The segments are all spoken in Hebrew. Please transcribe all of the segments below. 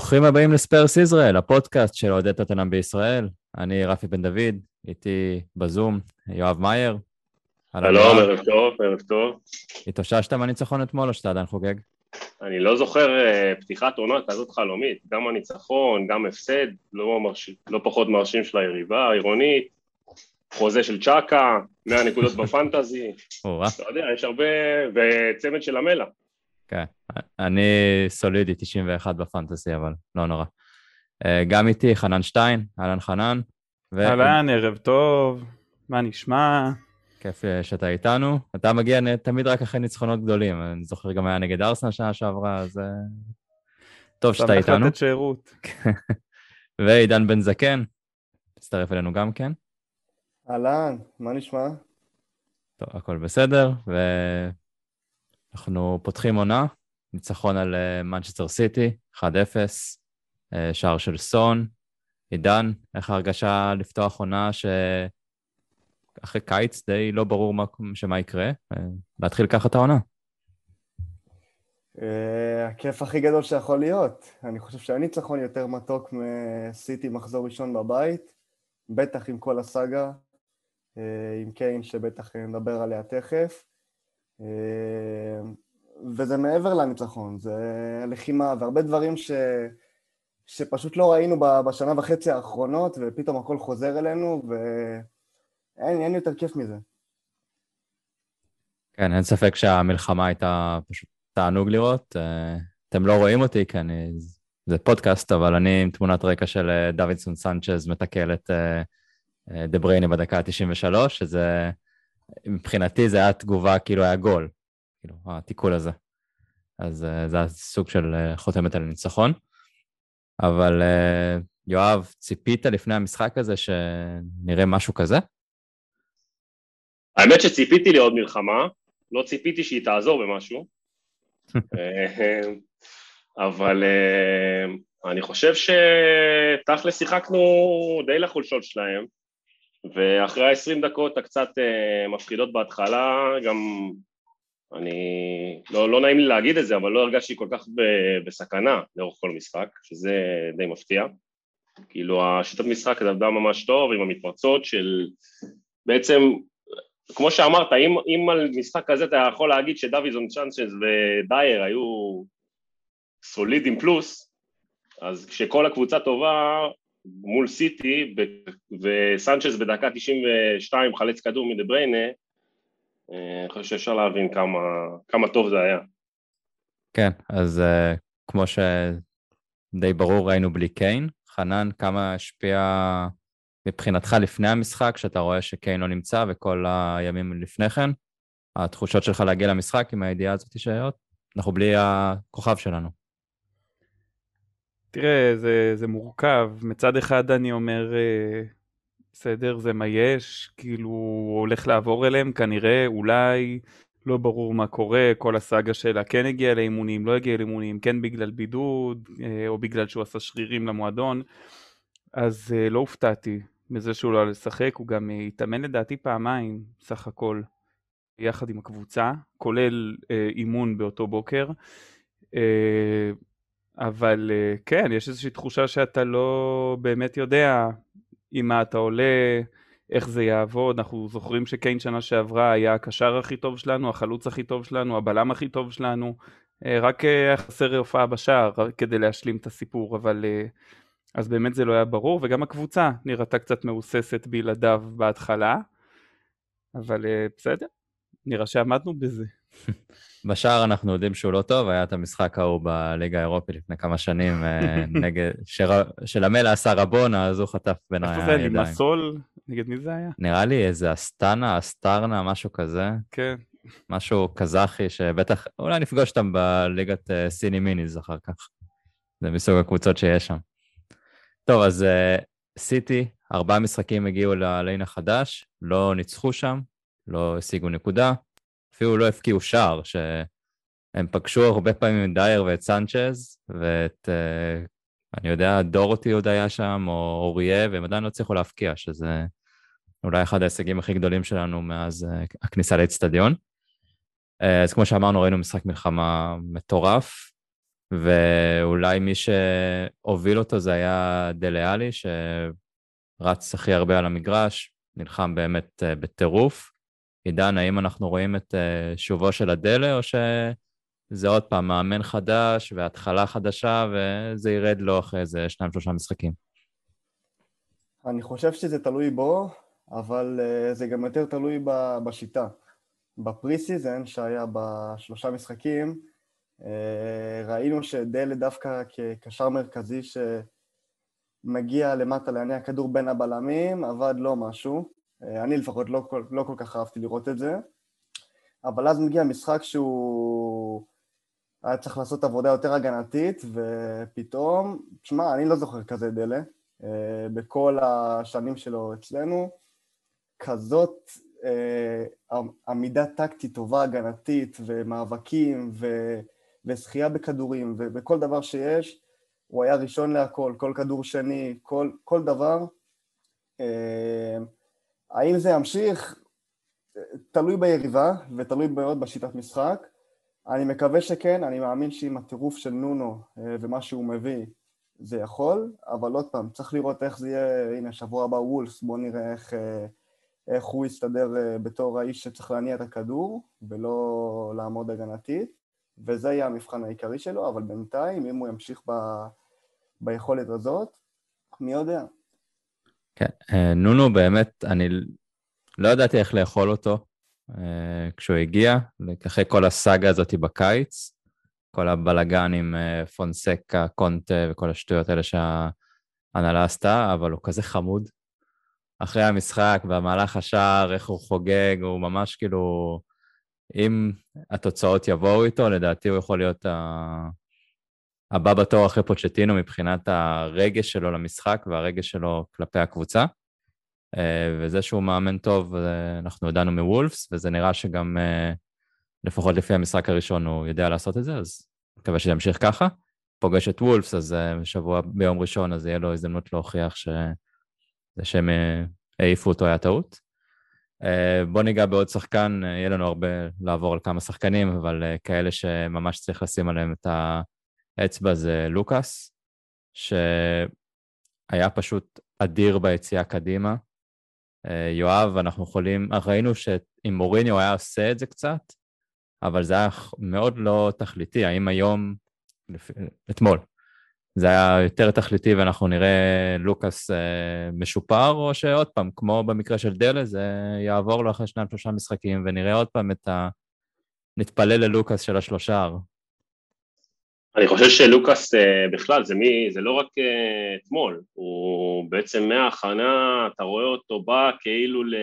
ברוכים הבאים לספרס ישראל, הפודקאסט של אוהדי טוטנאם בישראל. אני רפי בן דוד, איתי בזום יואב מאייר. שלום, ערב טוב, ערב טוב. התאוששת מהניצחון אתמול או שאתה עדיין חוגג? אני לא זוכר uh, פתיחת עונה כזאת חלומית, גם הניצחון, גם הפסד, לא, מרש... לא פחות מרשים של היריבה העירונית, חוזה של צ'אקה, 100 נקודות בפנטזי, לא יודע, יש הרבה, וצמד של המלע. כן, אני סולידי 91 בפנטסי, אבל לא נורא. אה, גם איתי חנן שטיין, אהלן חנן. אהלן, ערב טוב, מה נשמע? כיף אה, שאתה איתנו. אתה מגיע תמיד רק אחרי ניצחונות גדולים, אני זוכר גם היה נגד ארסנל שנה שעברה, אז אה, טוב שאתה איתנו. שמח לתת שירות. ועידן בן זקן, תצטרף אלינו גם כן. אהלן, מה נשמע? טוב, הכל בסדר, אנחנו פותחים עונה, ניצחון על מנצ'סטר סיטי, 1-0, שער של סון. עידן, איך ההרגשה לפתוח עונה שאחרי קיץ די לא ברור מה, שמה יקרה, להתחיל ככה את העונה? אה, הכיף הכי גדול שיכול להיות. אני חושב שהניצחון יותר מתוק מסיטי מחזור ראשון בבית, בטח עם כל הסאגה, אה, עם קיין שבטח נדבר עליה תכף. אה, וזה מעבר לניצחון, זה לחימה והרבה דברים ש... שפשוט לא ראינו בשנה וחצי האחרונות, ופתאום הכל חוזר אלינו, ואין יותר כיף מזה. כן, אין ספק שהמלחמה הייתה פשוט תענוג לראות. אה, אתם לא רואים אותי כי אני... זה פודקאסט, אבל אני עם תמונת רקע של אה, דוידסון סנצ'ז מתקל את דה בריינה בדקה ה-93, שזה מבחינתי זה היה תגובה כאילו היה גול, כאילו, התיקול הזה. אז uh, זה היה סוג של uh, חותמת על ניצחון. אבל uh, יואב, ציפית לפני המשחק הזה שנראה משהו כזה? האמת שציפיתי לעוד מלחמה, לא ציפיתי שהיא תעזור במשהו, אבל אני חושב שתכל'ס שיחקנו די לחולשות שלהם. ואחרי ה-20 דקות הקצת uh, מפחידות בהתחלה, גם אני, לא, לא נעים לי להגיד את זה, אבל לא הרגשתי כל כך ב, בסכנה לאורך כל משחק, שזה די מפתיע. כאילו השיטת משחק עבדה ממש טוב עם המתפרצות של בעצם, כמו שאמרת, אם, אם על משחק כזה אתה יכול להגיד שדויזון צ'אנצ'ס ודייר היו סולידים פלוס, אז כשכל הקבוצה טובה, מול סיטי, וסנצ'ס בדקה 92 חלץ כדור מדה בריינה, אה, אני חושב שאפשר להבין כמה, כמה טוב זה היה. כן, אז uh, כמו שדי ברור ראינו בלי קיין, חנן, כמה השפיע מבחינתך לפני המשחק, שאתה רואה שקיין לא נמצא וכל הימים לפני כן, התחושות שלך להגיע למשחק עם הידיעה הזאת שאנחנו בלי הכוכב שלנו. תראה, זה, זה מורכב. מצד אחד אני אומר, אה, בסדר, זה מה יש, כאילו הוא הולך לעבור אליהם, כנראה, אולי, לא ברור מה קורה, כל הסאגה שלה כן הגיע לאימונים, לא הגיע לאימונים, כן בגלל בידוד, אה, או בגלל שהוא עשה שרירים למועדון, אז אה, לא הופתעתי מזה שהוא לא לשחק, הוא גם התאמן לדעתי פעמיים, סך הכל, יחד עם הקבוצה, כולל אימון באותו בוקר. אבל אה, כן, יש איזושהי תחושה שאתה לא באמת יודע עם מה אתה עולה, איך זה יעבוד. אנחנו זוכרים שקיין שנה שעברה היה הקשר הכי טוב שלנו, החלוץ הכי טוב שלנו, הבלם הכי טוב שלנו. אה, רק אה, היה חסר הופעה בשער כדי להשלים את הסיפור, אבל אז באמת זה לא היה ברור, וגם הקבוצה נראתה קצת מהוססת בלעדיו בהתחלה, אבל בסדר, נראה שעמדנו בזה. בשער אנחנו יודעים שהוא לא טוב, היה את המשחק ההוא בליגה האירופית לפני כמה שנים, אה, נגד, שלמלה עשה רבונה, אז הוא חטף בין הידיים. איפה זה, לימסול? נגד מי זה היה? נראה לי איזה אסטנה, אסטרנה, משהו כזה. כן. משהו קזחי, שבטח, אולי נפגוש אותם בליגת אה, סיני מיניז אחר כך. זה מסוג הקבוצות שיש שם. טוב, אז אה, סיטי, ארבעה משחקים הגיעו לליין החדש, לא ניצחו שם, לא השיגו נקודה. אפילו לא הפקיעו שער, שהם פגשו הרבה פעמים את דייר ואת סנצ'ז, ואת, uh, אני יודע, דורותי עוד היה שם, או אוריה, והם עדיין לא הצליחו להפקיע, שזה אולי אחד ההישגים הכי גדולים שלנו מאז uh, הכניסה לאצטדיון. Uh, אז כמו שאמרנו, ראינו משחק מלחמה מטורף. ואולי מי שהוביל אותו זה היה דליאלי, שרץ הכי הרבה על המגרש, נלחם באמת אה, בטירוף. עידן, האם אנחנו רואים את אה, שובו של הדלה, או שזה עוד פעם מאמן חדש והתחלה חדשה, וזה ירד לו אחרי איזה שניים-שלושה משחקים? אני חושב שזה תלוי בו, אבל אה, זה גם יותר תלוי בשיטה. ב pre-season שהיה בשלושה משחקים, אה, ראינו שדלה דווקא כקשר מרכזי שמגיע למטה להניע כדור בין הבלמים, עבד לא משהו. אה, אני לפחות לא, לא כל כך אהבתי לראות את זה. אבל אז מגיע משחק שהוא היה צריך לעשות עבודה יותר הגנתית, ופתאום, תשמע, אני לא זוכר כזה דלה. אה, בכל השנים שלו אצלנו, כזאת אה, עמידה טקטית טובה, הגנתית, ומאבקים, ו... וזכייה בכדורים, ובכל דבר שיש, הוא היה ראשון להכל, כל כדור שני, כל, כל דבר. אה, האם זה ימשיך? תלוי ביריבה ותלוי מאוד בשיטת משחק. אני מקווה שכן, אני מאמין שעם הטירוף של נונו ומה שהוא מביא, זה יכול, אבל עוד פעם, צריך לראות איך זה יהיה, הנה, שבוע הבא וולס, בואו נראה איך, אה, איך הוא יסתדר אה, בתור האיש שצריך להניע את הכדור ולא לעמוד הגנתית, וזה יהיה המבחן העיקרי שלו, אבל בינתיים, אם הוא ימשיך ב, ביכולת הזאת, מי יודע. כן, אה, נונו באמת, אני לא ידעתי איך לאכול אותו כשהוא הגיע, אחרי כל הסאגה הזאת בקיץ. כל הבלגן עם אה, פונסקה, קונטה וכל השטויות האלה שההנהלה עשתה, אבל הוא כזה חמוד. אחרי המשחק, במהלך השער, איך הוא חוגג, הוא ממש כאילו... אם התוצאות יבואו איתו, לדעתי הוא יכול להיות. הבא בתור אחרי פוצ'טינו מבחינת הרגש שלו למשחק והרגש שלו כלפי הקבוצה. אה, וזה שהוא מאמן טוב, אה, אנחנו ידענו מוולפס, וזה נראה שגם לפחות לפי המשחק הראשון הוא יודע לעשות את זה, אז מקווה שזה ימשיך ככה. פוגש את וולפס, אז שבוע ביום ראשון, אז יהיה לו הזדמנות להוכיח שזה שהם העיפו אותו היה טעות. בוא ניגע בעוד שחקן, יהיה לנו הרבה לעבור על כמה שחקנים, אבל כאלה שממש צריך לשים עליהם את האצבע זה לוקאס, שהיה פשוט אדיר ביציאה קדימה. Uh, יואב, אנחנו יכולים, ראינו שעם מוריניו היה עושה את זה קצת, אבל זה היה מאוד לא תכליתי. האם היום, אתמול, זה היה יותר תכליתי ואנחנו נראה לוקאס אה, משופר, או שעוד פעם, כמו במקרה של דלה, זה יעבור לו אחרי שניים שלושה משחקים, ונראה עוד פעם את ה... נתפלל ללוקאס של השלושה. אני חושב שלוקאס אה, בכלל, זה, מי, זה לא רק אה, אתמול, הוא בעצם מההכנה, אתה רואה אותו בא כאילו ל...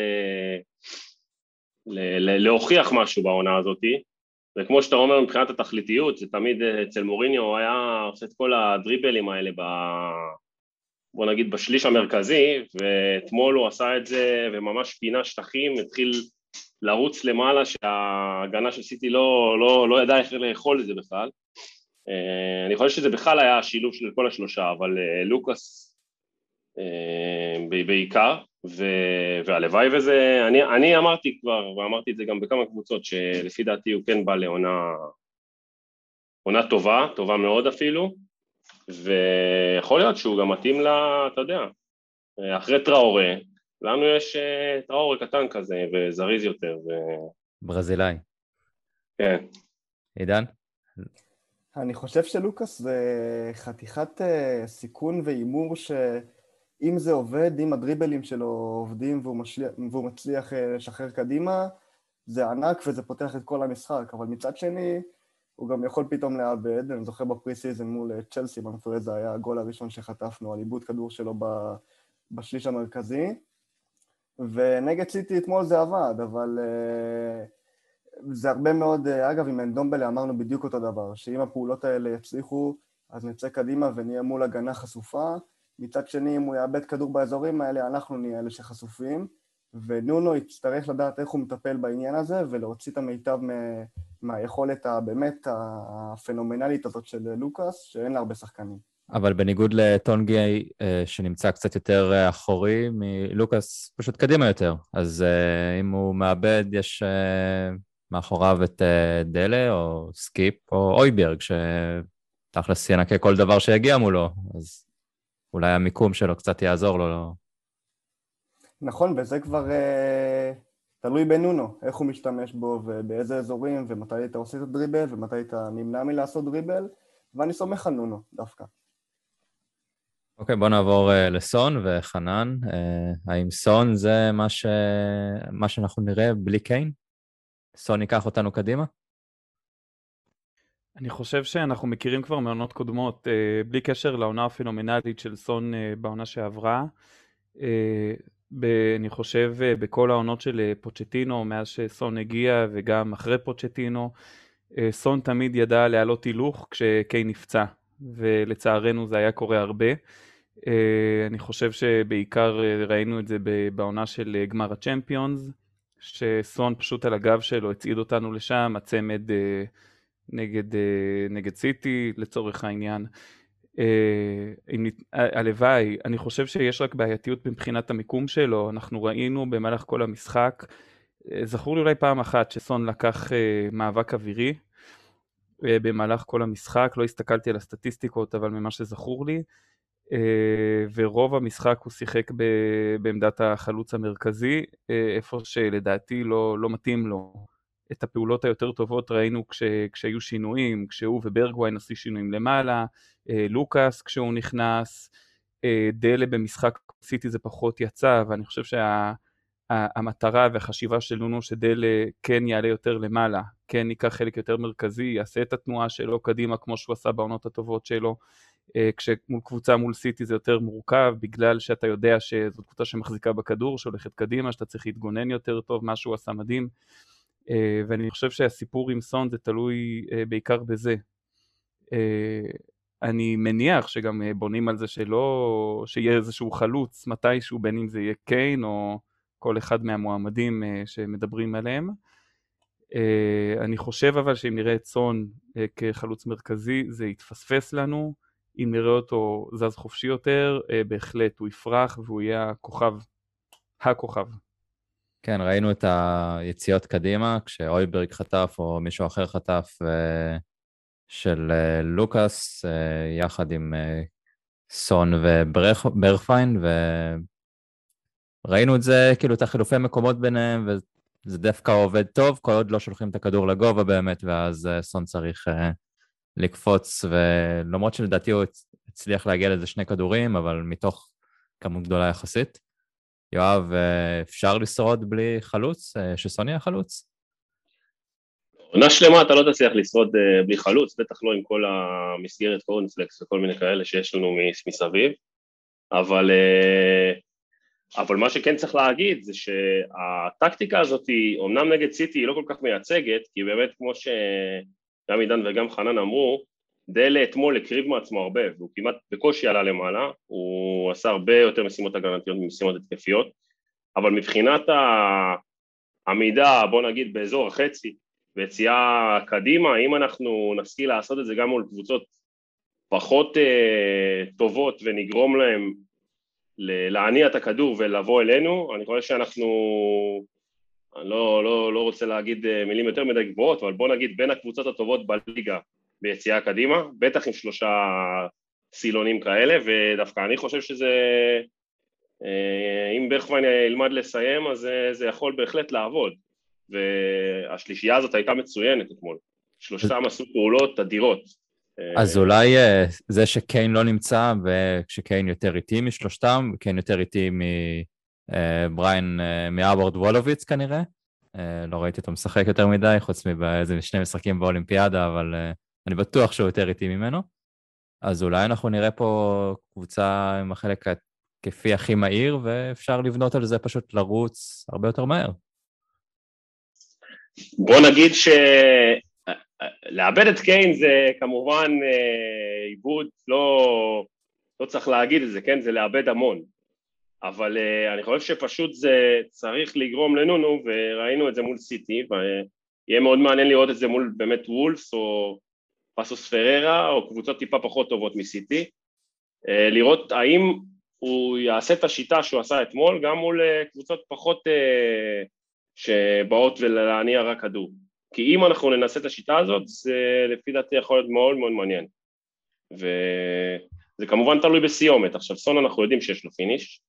להוכיח משהו בעונה הזאת, וכמו שאתה אומר מבחינת התכליתיות, זה תמיד אצל מוריניו הוא היה עושה את כל הדריבלים האלה ב... בוא נגיד בשליש המרכזי, ואתמול הוא עשה את זה וממש פינה שטחים, התחיל לרוץ למעלה שההגנה של סיטי לא, לא, לא ידעה איך לאכול את זה בכלל. אה, אני חושב שזה בכלל היה השילוב של כל השלושה, אבל אה, לוקאס אה, בעיקר, ו... והלוואי וזה, אני, אני אמרתי כבר, ואמרתי את זה גם בכמה קבוצות, שלפי דעתי הוא כן בא לעונה עונה טובה, טובה מאוד אפילו, ויכול להיות שהוא גם מתאים לה, אתה יודע, אחרי טראורה, לנו יש טראורה קטן כזה וזריז יותר. ו... ברזילאי. כן. עידן? אני חושב שלוקאס זה חתיכת אה, סיכון והימור ש... אם זה עובד, אם הדריבלים שלו עובדים והוא, משליח, והוא מצליח אה, לשחרר קדימה, זה ענק וזה פותח את כל המשחק, אבל מצד שני, הוא גם יכול פתאום לאבד, אני זוכר ב pre-season מול אה, צ'לסי, במפורט זה היה הגול הראשון שחטפנו על איבוד כדור שלו בשליש המרכזי, ונגד סיטי אתמול זה עבד, אבל אה, זה הרבה מאוד, אגב, עם אנדומבלה אמרנו בדיוק אותו דבר, שאם הפעולות האלה יצליחו, אז נצא קדימה ונהיה מול הגנה חשופה, מצד שני, אם הוא יאבד כדור באזורים האלה, אנחנו נהיה אלה שחשופים, ונונו יצטרך לדעת איך הוא מטפל בעניין הזה ולהוציא את המיטב מהיכולת הבאמת הפנומנלית הזאת של לוקאס, שאין לה הרבה שחקנים. אבל בניגוד לטונגי, אה, שנמצא קצת יותר אה, אחורי, מלוקאס פשוט קדימה יותר. אז אה, אם הוא מאבד, יש מאחוריו את דלה או סקיפ או הויביארג, תכלס ינקה כל דבר שיגיע מולו, אז אולי המיקום שלו קצת יעזור לו. לא? נכון, וזה כבר אה, תלוי בנונו, איך הוא משתמש בו ובאיזה אזורים ומתי אתה עושה את הדריבל ומתי אתה נמנע מלעשות דריבל, ואני סומך על נונו דווקא. אוקיי, okay, בוא נעבור אה, לסון וחנן. אה, האם סון זה מה, ש... מה שאנחנו נראה בלי קיין? סון ייקח אותנו קדימה? אני חושב שאנחנו מכירים כבר מעונות קודמות, uh, בלי קשר לעונה הפנומנלית של סון uh, בעונה שעברה. ב, אני חושב בכל העונות של פוצ'טינו, מאז שסון הגיע וגם אחרי פוצ'טינו, סון תמיד ידע להעלות הילוך כשקיין נפצע, ולצערנו זה היה קורה הרבה. אה, אני חושב שבעיקר אה, ראינו את זה בעונה של אה, גמר הצ'מפיונס, שסון פשוט על הגב שלו הצעיד אותנו לשם, הצמד נגד, נגד סיטי לצורך העניין. הלוואי, אני חושב שיש רק בעייתיות מבחינת המיקום שלו, אנחנו ראינו במהלך כל המשחק, זכור לי אולי פעם אחת שסון לקח מאבק אווירי במהלך כל המשחק, לא הסתכלתי על הסטטיסטיקות אבל ממה שזכור לי, אה, ורוב המשחק הוא שיחק בעמדת החלוץ המרכזי, אה, איפה שלדעתי לא, לא מתאים לו. את הפעולות היותר טובות ראינו כש, כשהיו שינויים, כשהוא וברגוויין עשו שינויים למעלה, אה, לוקאס כשהוא נכנס, דלה במשחק סיטי זה פחות יצא, ואני חושב שהמטרה שה, והחשיבה של נונו שדלה כן יעלה יותר למעלה, כן ייקח חלק יותר מרכזי, יעשה את התנועה שלו קדימה כמו שהוא עשה בעונות הטובות שלו, אה, כשמול קבוצה מול סיטי זה יותר מורכב, בגלל שאתה יודע שזאת קבוצה שמחזיקה בכדור, שהולכת קדימה, שאתה צריך להתגונן יותר טוב, מה שהוא עשה מדהים. אה, ואני חושב שהסיפור עם סון זה תלוי אה, בעיקר בזה. אני מניח שגם בונים על זה שלא, שיהיה איזשהו חלוץ מתישהו, בין אם זה יהיה קיין או כל אחד מהמועמדים שמדברים עליהם. אני חושב אבל שאם נראה את סון כחלוץ מרכזי זה יתפספס לנו. אם נראה אותו זז חופשי יותר, אה, בהחלט הוא יפרח והוא יהיה הכוכב, הכוכב. כן, ראינו את היציאות קדימה, כשאויברג חטף או מישהו אחר חטף אה, של אה, לוקאס, יחד עם סון וברכפיין, וראינו את זה, כאילו, את החילופי מקומות ביניהם, וזה דווקא עובד טוב, כל עוד לא שולחים את הכדור לגובה באמת, ואז סון צריך לקפוץ, ולמרות שלדעתי הוא הצליח להגיע לזה שני כדורים, אבל מתוך כמות גדולה יחסית. יואב, אה, אפשר לשרוד בלי חלוץ, אה, שסוני החלוץ? עונה שלמה אתה לא תצליח לשרוד אה, בלי חלוץ, בטח לא עם כל המסגרת קורנפלקס וכל מיני כאלה שיש לנו מסביב, אבל, אבל מה שכן צריך להגיד זה שהטקטיקה הזאת, אומנם נגד סיטי היא לא כל כך מייצגת, כי באמת כמו ש... גם עידן וגם חנן אמרו, דלה אתמול הקריב מעצמו הרבה, והוא כמעט בקושי עלה למעלה, הוא עשה הרבה יותר משימות הגנתיות ממשימות התקפיות, אבל מבחינת העמידה, בוא נגיד באזור החצי, ויציאה קדימה, אם אנחנו נשכיל לעשות את זה גם מול קבוצות פחות אה, טובות ונגרום להם להניע את הכדור ולבוא אלינו, אני חושב שאנחנו אני לא, לא, לא רוצה להגיד אה, מילים יותר מדי גבוהות, אבל בוא נגיד בין הקבוצות הטובות בליגה ביציאה קדימה, בטח עם שלושה סילונים כאלה, ודווקא אני חושב שזה, אה, אם ברכמן ילמד לסיים, אז אה, זה יכול בהחלט לעבוד. והשלישייה הזאת הייתה מצוינת אתמול. שלושתם עשו פעולות אדירות. אז אולי זה שקיין לא נמצא, וכשקיין יותר איטי משלושתם, קיין יותר איטי בריין אה, מאבורד וולוביץ כנראה. אה, לא ראיתי אותו משחק יותר מדי, חוץ מבאיזה שני משחקים באולימפיאדה, אבל אה, אני בטוח שהוא יותר איטי ממנו. אז אולי אנחנו נראה פה קבוצה עם החלק ההתקפי הכי מהיר, ואפשר לבנות על זה פשוט לרוץ הרבה יותר מהר. בוא נגיד שלאבד את קיין זה כמובן עיבוד, לא, לא צריך להגיד את זה, כן? זה לאבד המון. אבל uh, אני חושב שפשוט זה צריך לגרום לנונו, וראינו את זה מול סיטי, ויהיה מאוד מעניין לראות את זה מול באמת וולפס או פסוס פררה, או קבוצות טיפה פחות טובות מסיטי, uh, לראות האם הוא יעשה את השיטה שהוא עשה אתמול, גם מול uh, קבוצות פחות שבאות ולהניע רק כדור. כי אם אנחנו ננסה את השיטה הזאת, זה לפי דעתי יכול להיות מאוד מאוד מעניין. וזה כמובן תלוי בסיומת. עכשיו, סון אנחנו יודעים שיש לו finish,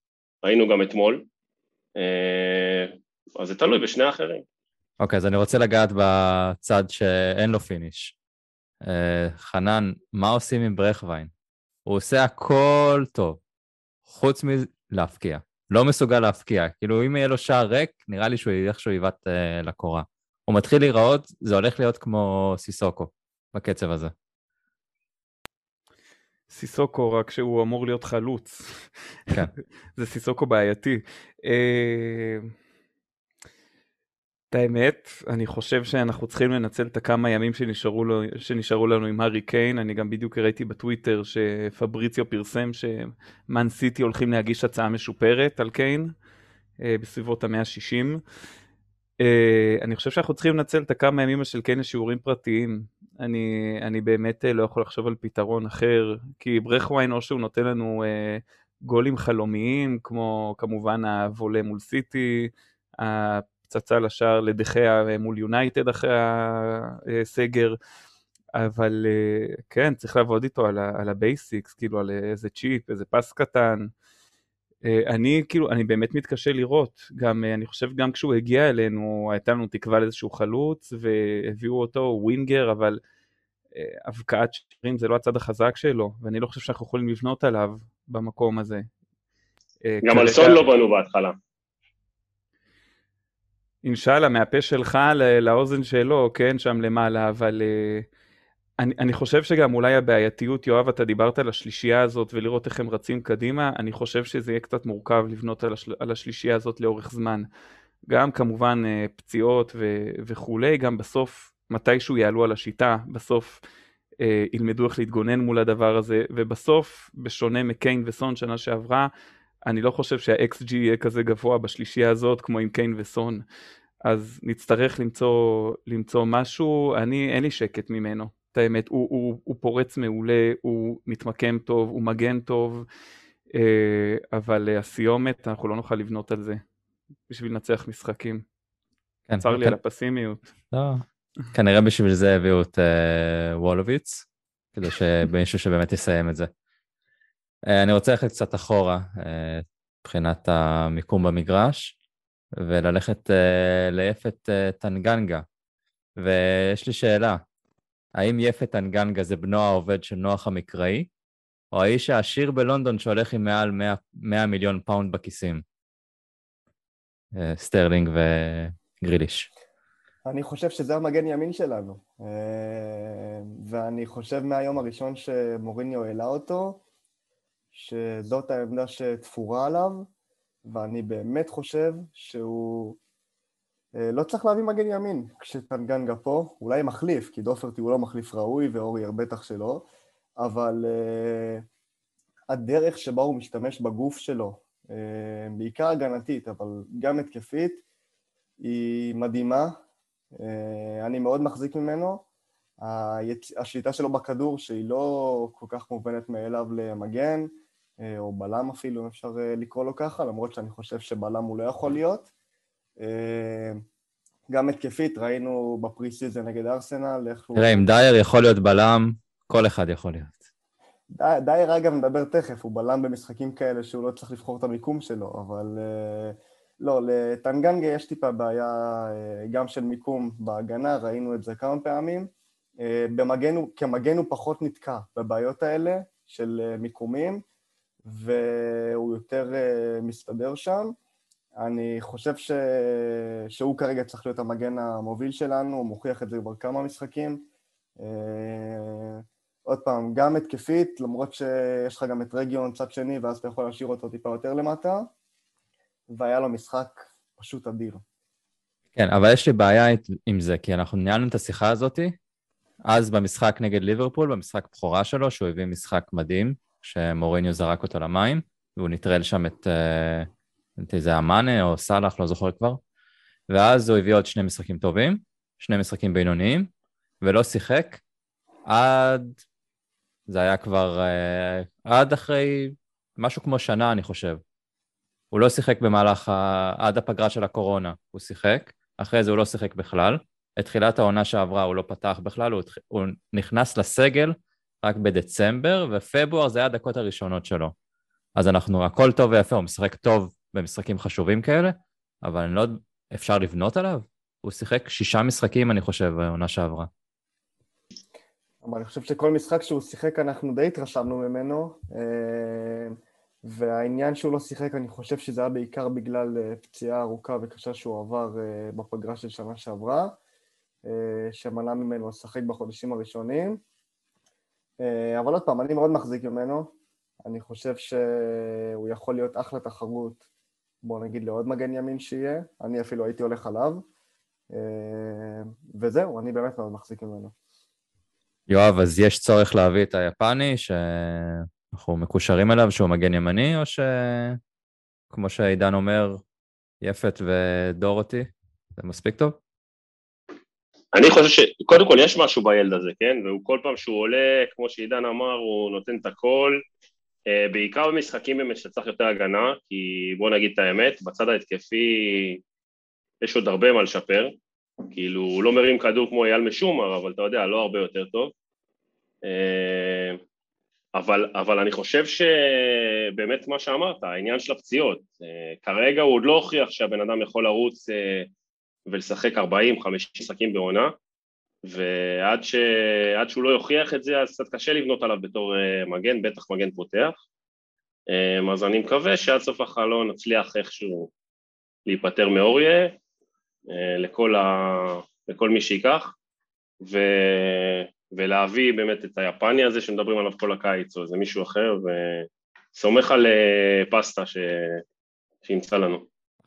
ראינו גם אתמול, אה, אז זה תלוי בשני האחרים. אוקיי, okay, אז אני רוצה לגעת בצד שאין לו finish. אה, חנן, מה עושים עם ברכווין? הוא עושה הכל טוב, חוץ מלהבקיע. לא מסוגל להבקיע. כאילו, אם יהיה לו שער ריק, נראה לי שהוא איכשהו יבעט אה, לקורה. הוא מתחיל להיראות, זה הולך להיות כמו סיסוקו, בקצב הזה. סיסוקו, רק שהוא אמור להיות חלוץ. כן. זה סיסוקו בעייתי. אה, את האמת, אני חושב שאנחנו צריכים לנצל את הכמה ימים שנשארו, לו, שנשארו לנו עם הארי קיין. אני גם בדיוק ראיתי בטוויטר שפבריציו פרסם שמאן סיטי הולכים להגיש הצעה משופרת על קיין אה, בסביבות המאה ה-60. אה, אני חושב שאנחנו צריכים לנצל את הכמה ימים של קיין לשיעורים פרטיים. אני, אני באמת אה, לא יכול לחשוב על פתרון אחר, כי ברכווין או שהוא נותן לנו גולים חלומיים, כמו כמובן הוולה מול סיטי, פצצה לשער לדה חאה מול יונייטד אחרי הסגר, אבל אה, כן, צריך לעבוד איתו על, על ה basics, כאילו על איזה צ'יפ, איזה פס קטן. אה, אני כאילו, אני באמת מתקשה לראות, גם אה, אני חושב גם כשהוא הגיע אלינו, הייתה לנו תקווה לאיזשהו חלוץ, והביאו אותו ווינגר, אבל הבקעת שירים זה לא הצד החזק שלו, ואני לא חושב שאנחנו יכולים לבנות עליו במקום הזה. גם על סון לא בנו בהתחלה. אינשאללה, מהפה שלך לאוזן שלו, כן, שם למעלה, אבל uh, אני, אני חושב שגם אולי הבעייתיות, יואב, אתה דיברת על השלישייה הזאת ולראות איך הם רצים קדימה, אני חושב שזה יהיה קצת מורכב לבנות על, השל, על השלישייה הזאת לאורך זמן. גם כמובן uh, פציעות ו, וכולי, גם בסוף, מתישהו יעלו על השיטה, בסוף uh, ילמדו איך להתגונן מול הדבר הזה, ובסוף, בשונה מקיין וסון שנה שעברה, אני לא חושב שה-XG יהיה כזה גבוה בשלישייה הזאת כמו עם קיין וסון. אז נצטרך למצוא, למצוא משהו, אני, אין לי שקט ממנו, את האמת, הוא, הוא, הוא פורץ מעולה, הוא מתמקם טוב, הוא מגן טוב, אה, אבל הסיומת, אנחנו לא נוכל לבנות על זה בשביל לנצח משחקים. כן, צר לי כן. על הפסימיות. לא, כנראה בשביל זה הביאו את uh, וולוביץ, כדי שמישהו שבאמת יסיים את זה. אה, אני רוצה ללכת קצת אחורה אה, מבחינת המיקום במגרש, וללכת אה, ליפת טנגנגה. ויש לי שאלה, האם יפת טנגנגה זה בנו העובד של נוח המקראי, או האיש העשיר בלונדון שהולך עם מעל 100, 100 מיליון פאונד בכיסים? סטרלינג וגריליש. אני חושב שזה המגן ימין שלנו, ואני חושב מהיום הראשון שמוריניו העלה אותו, שזאת העמדה שתפורה עליו, ואני באמת חושב שהוא אה, לא צריך להביא מגן ימין כשטנגנגה פה, אולי מחליף, כי דוהרטי הוא לא מחליף ראוי ואורייר בטח שלא, אבל אה, הדרך שבה הוא משתמש בגוף שלו, אה, בעיקר הגנתית, אבל גם התקפית, היא מדהימה. אני מאוד מחזיק ממנו. השליטה שלו בכדור, שהיא לא כל כך מובנת מאליו למגן, אה, או בלם אפילו, אם אפשר אה, לקרוא לו ככה, למרות שאני חושב שבלם הוא לא יכול להיות. אה, גם התקפית, ראינו ב pre-season נגד ארסנל, איך הוא... תראה, אם דייר יכול להיות בלם, כל אחד יכול להיות. דייר אגב נדבר תכף, הוא בלם במשחקים כאלה שהוא לא צריך לבחור את המיקום שלו, אבל לא, לטנגנגה יש טיפה בעיה גם של מיקום בהגנה, ראינו את זה כמה פעמים. במגן, כמגן הוא פחות נתקע בבעיות האלה של מיקומים. והוא יותר מסתדר שם. אני חושב ש... שהוא כרגע צריך להיות המגן המוביל שלנו, הוא מוכיח את זה כבר כמה משחקים. Uh, עוד פעם, גם התקפית, למרות שיש לך גם את רגיון צד שני, ואז אתה יכול להשאיר אותו טיפה יותר למטה, והיה לו משחק פשוט אדיר. כן, אבל יש לי בעיה עם זה, כי אנחנו ניהלנו את השיחה הזאתי, אז במשחק נגד ליברפול, במשחק בכורה שלו, שהוא הביא משחק מדהים, שמוריניו זרק אותו למים, והוא נטרל שם את, אה, את איזה אמאנה או סאלח, לא זוכר כבר, ואז הוא הביא עוד שני משחקים טובים, שני משחקים בינוניים, ולא שיחק עד, זה היה כבר uh, עד אחרי משהו כמו שנה, אני חושב. הוא לא שיחק במהלך, ה... עד הפגרה של הקורונה, הוא שיחק, אחרי זה הוא לא שיחק בכלל. את תחילת העונה שעברה הוא לא פתח בכלל, הוא, הוא נכנס לסגל רק בדצמבר, ופברואר זה היה הדקות הראשונות שלו. אז אנחנו, הכל טוב ויפה, הוא משחק טוב במשחקים חשובים כאלה, אבל אני לא יודע, אפשר לבנות עליו? הוא שיחק שישה משחקים, אני חושב, העונה שעברה. אבל אני חושב שכל משחק שהוא שיחק אנחנו די התרשמנו ממנו, אה, והעניין שהוא לא שיחק, אני חושב שזה היה בעיקר בגלל אה, פציעה ארוכה וקשה שהוא עבר אה, בפגרה של שנה שעברה, שמנע ממנו לשחק בחודשים הראשונים. אבל עוד פעם, אני מאוד מחזיק ממנו. אני חושב שהוא יכול להיות אחלה תחרות, בוא נגיד לעוד מגן ימין שיהיה, אני אפילו הייתי הולך עליו. וזהו, אני באמת מאוד מחזיק ממנו. יואב, אז יש צורך להביא את היפני, שאנחנו מקושרים אליו, שהוא מגן ימני, או שכמו שעידן אומר, יפת ודורותי, זה מספיק טוב? אני חושב שקודם כל יש משהו בילד הזה, כן? והוא כל פעם שהוא עולה, כמו שעידן אמר, הוא נותן את הכל, אה, בעיקר במשחקים באמת שצריך יותר הגנה, כי בוא נגיד את האמת, בצד ההתקפי יש עוד הרבה מה לשפר, כאילו הוא לא מרים כדור כמו אייל משומר, אבל אתה יודע, לא הרבה יותר טוב. אה, אבל, אבל אני חושב שבאמת מה שאמרת, העניין של הפציעות, אה, כרגע הוא עוד לא הוכיח שהבן אדם יכול לרוץ אה, ולשחק 40-50 משחקים בעונה, ועד ש... שהוא לא יוכיח את זה אז קצת קשה לבנות עליו בתור מגן, בטח מגן פותח. אז אני מקווה שעד סוף החלון נצליח איכשהו להיפטר מאוריה, אה, לכל, ה... לכל מי שייקח, ו... ולהביא באמת את היפני הזה שמדברים עליו כל הקיץ, או איזה מישהו אחר, וסומך על אה, פסטה ש... שימצא לנו.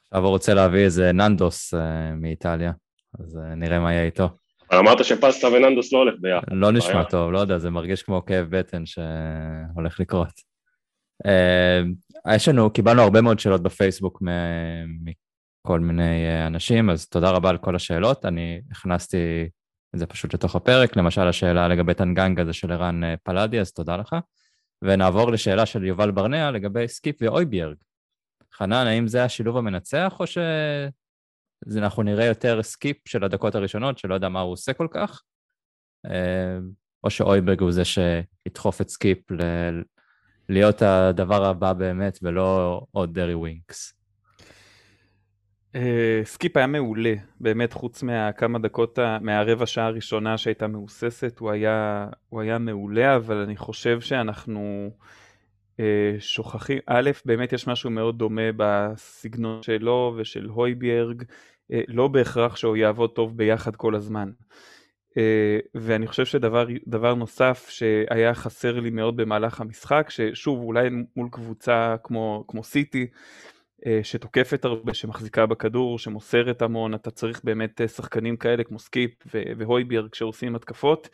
עכשיו הוא רוצה להביא איזה ננדוס מאיטליה, אז נראה מה יהיה איתו. אמרת שפסטה וננדוס לא הולך ביחד. לא נשמע. טוב, לא יודע, זה מרגיש כמו כאב בטן שהולך לקרות. Uh, יש לנו, קיבלנו הרבה מאוד שאלות בפייסבוק כל מיני אה, אנשים, אז תודה רבה על כל השאלות. אני הכנסתי את זה פשוט לתוך הפרק, למשל השאלה לגבי טנגנגה זה של ערן אה, פלאדי, אז תודה לך. ונעבור לשאלה של יובל ברנע לגבי סקיפ והויביארג. חנן, האם זה השילוב המנצח, או שאנחנו נראה יותר סקיפ של הדקות הראשונות, שלא יודע מה הוא עושה כל כך? אה, או שהויביארג הוא זה שידחוף את סקיפ ל... להיות הדבר הבא באמת, ולא עוד הארי ווינקס. סקיפ היה מעולה, באמת חוץ מהכמה דקות, מהרבע שעה הראשונה שהייתה מהוססת, הוא היה, הוא היה מעולה, אבל אני חושב שאנחנו שוכחים, א', באמת יש משהו מאוד דומה בסגנון שלו ושל הויביארג, אה, לא בהכרח שהוא יעבוד טוב ביחד כל הזמן. ואני חושב שדבר נוסף שהיה חסר לי מאוד במהלך המשחק, ששוב אולי מול קבוצה כמו, כמו סיטי, אה, שתוקפת הרבה, שמחזיקה בכדור, שמוסרת המון, אתה צריך באמת אה, שחקנים כאלה כמו סקיפ והויביארג כשעושים התקפות,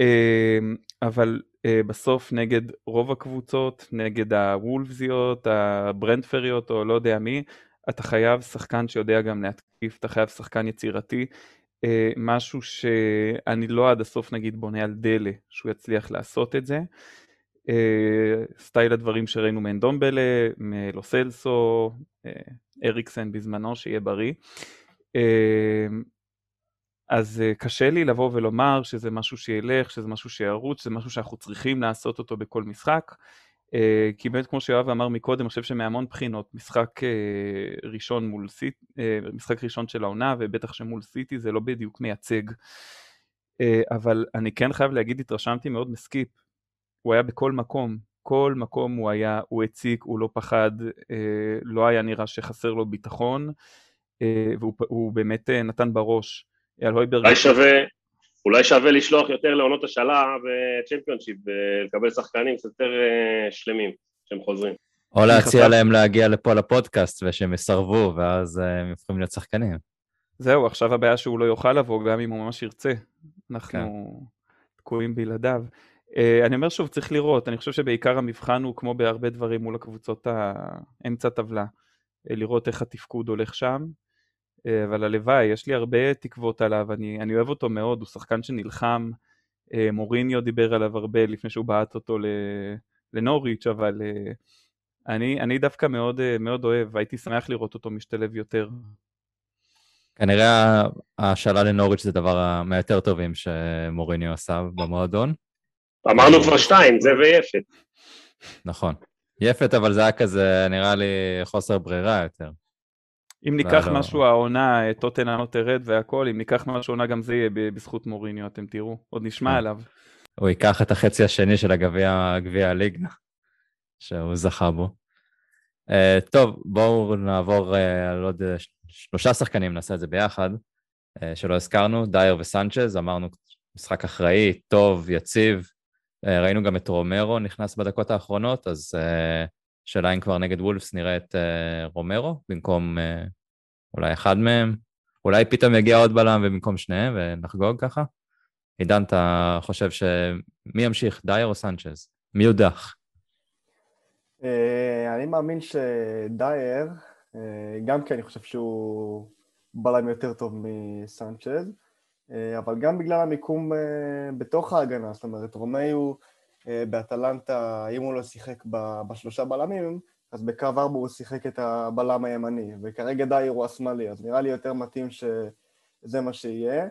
אה, אבל בסוף נגד רוב הקבוצות, נגד הוולפזיות, הברנדפריות או לא יודע מי, אתה חייב שחקן שיודע גם להתקיף, אתה חייב שחקן יצירתי, משהו שאני לא עד הסוף נגיד בונה על דלה שהוא יצליח לעשות את זה. אה, סטייל הדברים שראינו מאנדומבלה, מלוסלסו, אה, אריקסן בזמנו, שיהיה בריא. אה, אז קשה לי לבוא ולומר שזה משהו שילך, שזה משהו שירוץ, שזה משהו שאנחנו צריכים לעשות אותו בכל משחק. כי באמת כמו שיואב אמר מקודם, אני חושב שמהמון בחינות, משחק ראשון מול סיטי, משחק ראשון של העונה, ובטח שמול סיטי זה לא בדיוק מייצג. אבל אני כן חייב להגיד, התרשמתי מאוד מסקיפ. הוא היה בכל מקום, כל מקום הוא היה, הוא הציק, הוא לא פחד, אה, לא היה נראה שחסר לו ביטחון, אה, והוא באמת אה, נתן בראש. אולי שווה, אולי שווה לשלוח יותר לעונות השאלה וצ'מפיונשיפ ולקבל שחקנים קצת יותר אה, שלמים שהם חוזרים. או להציע. להם להגיע לפה לפודקאסט ושהם יסרבו ואז אה, הם יכולים להיות שחקנים. זהו, עכשיו הבעיה שהוא לא יוכל לבוא גם אם הוא ממש ירצה. אנחנו כן. תקועים בלעדיו. Uh, אני אומר שוב, צריך לראות, אני חושב שבעיקר המבחן הוא כמו בהרבה דברים מול הקבוצות האמצע טבלה, לראות איך התפקוד הולך שם, אבל הלוואי, יש לי הרבה תקוות עליו, אני, אני אוהב אותו מאוד, הוא שחקן שנלחם, uh, מוריניו דיבר עליו הרבה לפני שהוא בעט אותו לנוריץ', אבל uh, אני, אני דווקא מאוד, מאוד אוהב, הייתי שמח לראות אותו משתלב יותר. כנראה ההשאלה לנוריץ' זה דבר מהיותר טובים שמוריניו עשה במועדון. אמרנו כבר שתיים, זה ויפת. נכון. יפת, אבל זה היה כזה, נראה לי, חוסר ברירה יותר. אם ניקח לא... משהו העונה, טוטנה לא תרד והכל, אם ניקח משהו העונה גם זה יהיה בזכות מוריניו, אתם תראו, עוד נשמע כן. עליו. הוא ייקח את החצי השני של הגביע, גביע הליגה, שהוא זכה בו. Uh, טוב, בואו נעבור uh, על עוד uh, שלושה שחקנים, נעשה את זה ביחד, uh, שלא הזכרנו, דייר וסנצ'ז, אמרנו משחק אחראי, טוב, יציב. Uh, ראינו גם את רומרו נכנס בדקות האחרונות, אז uh, שאלה אם כבר נגד וולפס נראה את uh, רומרו במקום uh, אולי אחד מהם, אולי פתאום יגיע עוד בלם ובמקום שניהם ונחגוג ככה. עידן, אתה חושב שמי ימשיך, דייר או סנצ'ז? מי יודח? אה, אני מאמין שדייר, אה, גם כי אני חושב שהוא בלם יותר טוב מסנצ'ז, אה, אבל גם בגלל המיקום בתוך ההגנה, זאת אומרת, רומאיו באטלנטה, אם הוא לא שיחק בשלושה בלמים, אז בקו ארבע הוא שיחק את הבלם הימני, וכרגע דייר הוא השמאלי, אז נראה לי יותר מתאים שזה מה שיהיה.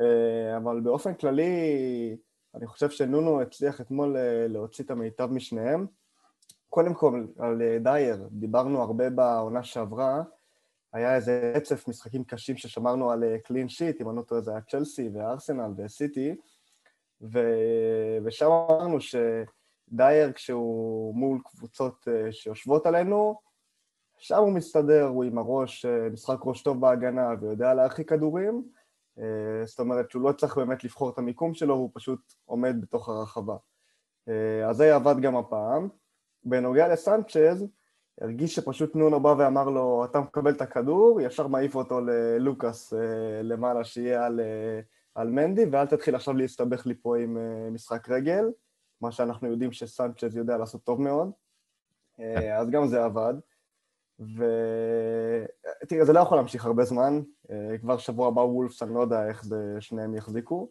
אה, אבל באופן כללי, אני חושב שנונו הצליח אתמול אה, להוציא את המיטב משניהם. קודם כל, על אה, דייר, דיברנו הרבה בעונה שעברה, היה איזה רצף משחקים קשים ששמרנו על קלין שיט, אם אני לא טועה זה היה צ'לסי וארסנל וסיטי, ו... ושם אמרנו שדייר כשהוא מול קבוצות שיושבות עלינו, שם הוא מסתדר, הוא עם הראש, משחק ראש טוב בהגנה ויודע להרחיק כדורים, אה, זאת אומרת שהוא לא צריך באמת לבחור את המיקום שלו, הוא פשוט עומד בתוך הרחבה. אה, אז זה עבד גם הפעם. בנוגע לסנצ'ז, הרגיש שפשוט נונו בא ואמר לו, אתה מקבל את הכדור, ישר מעיף אותו ללוקאס אה, למעלה, שיהיה על, על מנדי, ואל תתחיל עכשיו להסתבך לי פה עם משחק רגל, מה שאנחנו יודעים שסנצ'ז יודע לעשות טוב מאוד. אז גם זה עבד. ותראה, זה לא יכול להמשיך הרבה זמן, אה, כבר שבוע הבא וולפס, אני לא יודע איך זה שניהם יחזיקו,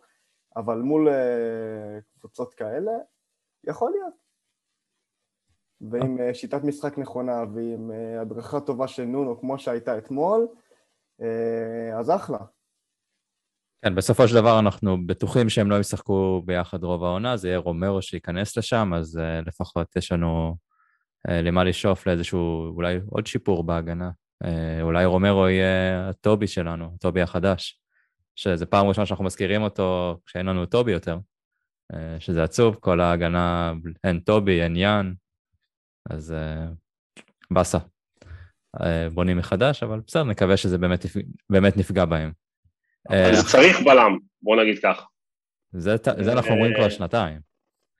אבל מול אה, קבוצות כאלה, יכול להיות. ועם אה, שיטת משחק נכונה ועם הדרכה טובה של נונו כמו שהייתה אתמול, אז אחלה. כן, בסופו של דבר אנחנו בטוחים שהם לא ישחקו ביחד רוב העונה, זה יהיה רומרו שייכנס לשם, אז לפחות יש לנו אה, למה לשאוף לאיזשהו, אולי עוד שיפור בהגנה. אה, אולי רומרו יהיה הטובי שלנו, הטובי החדש, שזה פעם ראשונה שאנחנו מזכירים אותו כשאין לנו טובי יותר, אה, שזה עצוב, כל ההגנה, אין טובי, אין יאן, אז באסה. בונים מחדש, אבל בסדר, נקווה שזה באמת, באמת נפגע בהם. אז צריך בלם, בוא נגיד כך. זה, זה אנחנו אומרים כבר שנתיים.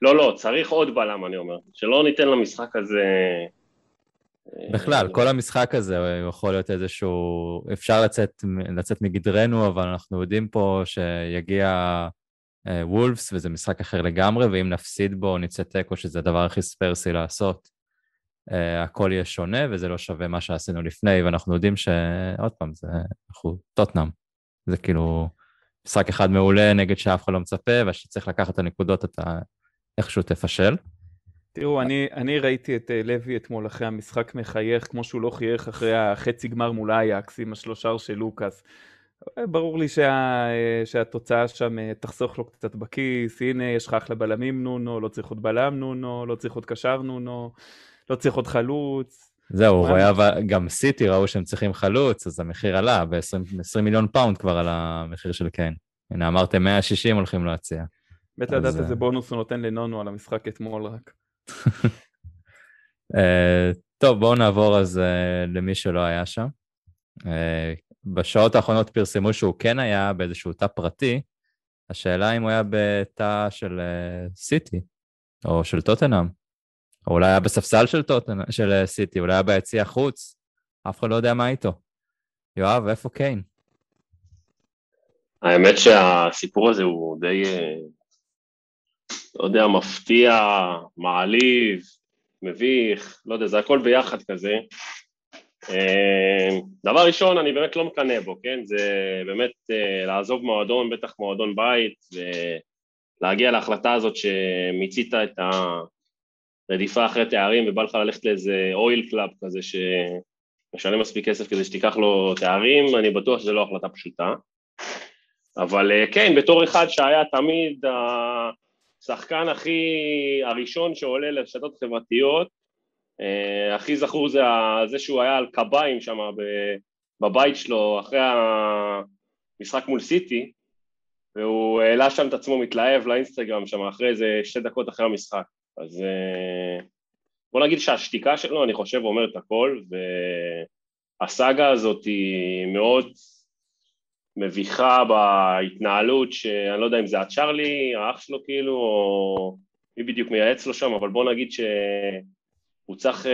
לא, לא, צריך עוד בלם, אני אומר. שלא ניתן למשחק הזה... בכלל, כל המשחק הזה יכול להיות איזשהו... אפשר לצאת, לצאת מגדרנו, אבל אנחנו יודעים פה שיגיע אה, וולפס, וזה משחק אחר לגמרי, ואם נפסיד בו, נצא תיקו, שזה הדבר הכי ספרסי לעשות, אה, הכל יהיה שונה, וזה לא שווה מה שעשינו לפני, ואנחנו יודעים ש... עוד פעם, זה... אנחנו טוטנאם. זה כאילו משחק אחד מעולה נגד שאף אחד לא מצפה, ושצריך לקחת את הנקודות, אתה... איכשהו תפשל. תראו, אני, אני ראיתי את אה, לוי אתמול אחרי המשחק מחייך, כמו שהוא לא חייך אחרי החצי גמר מול אייקס עם השלושר של לוקאס. אה, ברור לי שה, אה, שהתוצאה שם תחסוך לו קצת בכיס, הנה יש לך אחלה בלמים נונו, לא צריך עוד בלם נונו, לא צריך עוד קשר נונו, לא צריך עוד חלוץ. זהו, הוא היה, גם סיטי ראו שהם צריכים חלוץ, אז המחיר עלה ב-20 מיליון פאונד כבר על המחיר של קיין. הנה, אמרתם 160 הולכים להציע. מת לדעת איזה אה, בונוס הוא נותן לנונו על המשחק אתמול רק. אה, טוב, בואו נעבור אז אה, למי שלא היה שם. בשעות האחרונות פרסמו שהוא כן היה באיזשהו תא פרטי, השאלה אם הוא היה בתא של סיטי, או של טוטנאם, או אולי היה בספסל של, טוטנאם, של uh, סיטי, אולי היה ביציע חוץ, אף אחד לא יודע מה איתו. יואב, איפה קיין? האמת שהסיפור הזה הוא די לא יודע, מפתיע, מעליב, מביך, לא יודע, זה הכל ביחד כזה. אה, דבר ראשון, אני באמת לא מקנא בו, כן? זה באמת אה, לעזוב מועדון, בטח מועדון בית, ולהגיע להחלטה הזאת שמיצית את הרדיפה אחרי תארים ובא לך ללכת לאיזה oil club כזה שמשלם מספיק כסף כדי שתיקח לו תארים, אני בטוח שזו לא החלטה פשוטה. אבל אה, כן, בתור אחד שהיה תמיד השחקן הכי, הראשון שעולה לרשתות חברתיות, אה, הכי זכור זה זה שהוא היה על קביים שם בבית שלו אחרי המשחק מול סיטי, והוא העלה שם את עצמו מתלהב לאינסטגרם שם אחרי איזה שתי דקות אחרי המשחק. אז אה, בוא נגיד שהשתיקה שלו, אני חושב, אומרת הכל, והסאגה הזאת היא מאוד מביכה בהתנהלות, שאני לא יודע אם זה הצ'ארלי, האח שלו כאילו, או מי בדיוק מייעץ לו שם, אבל בוא נגיד שהוא צריך,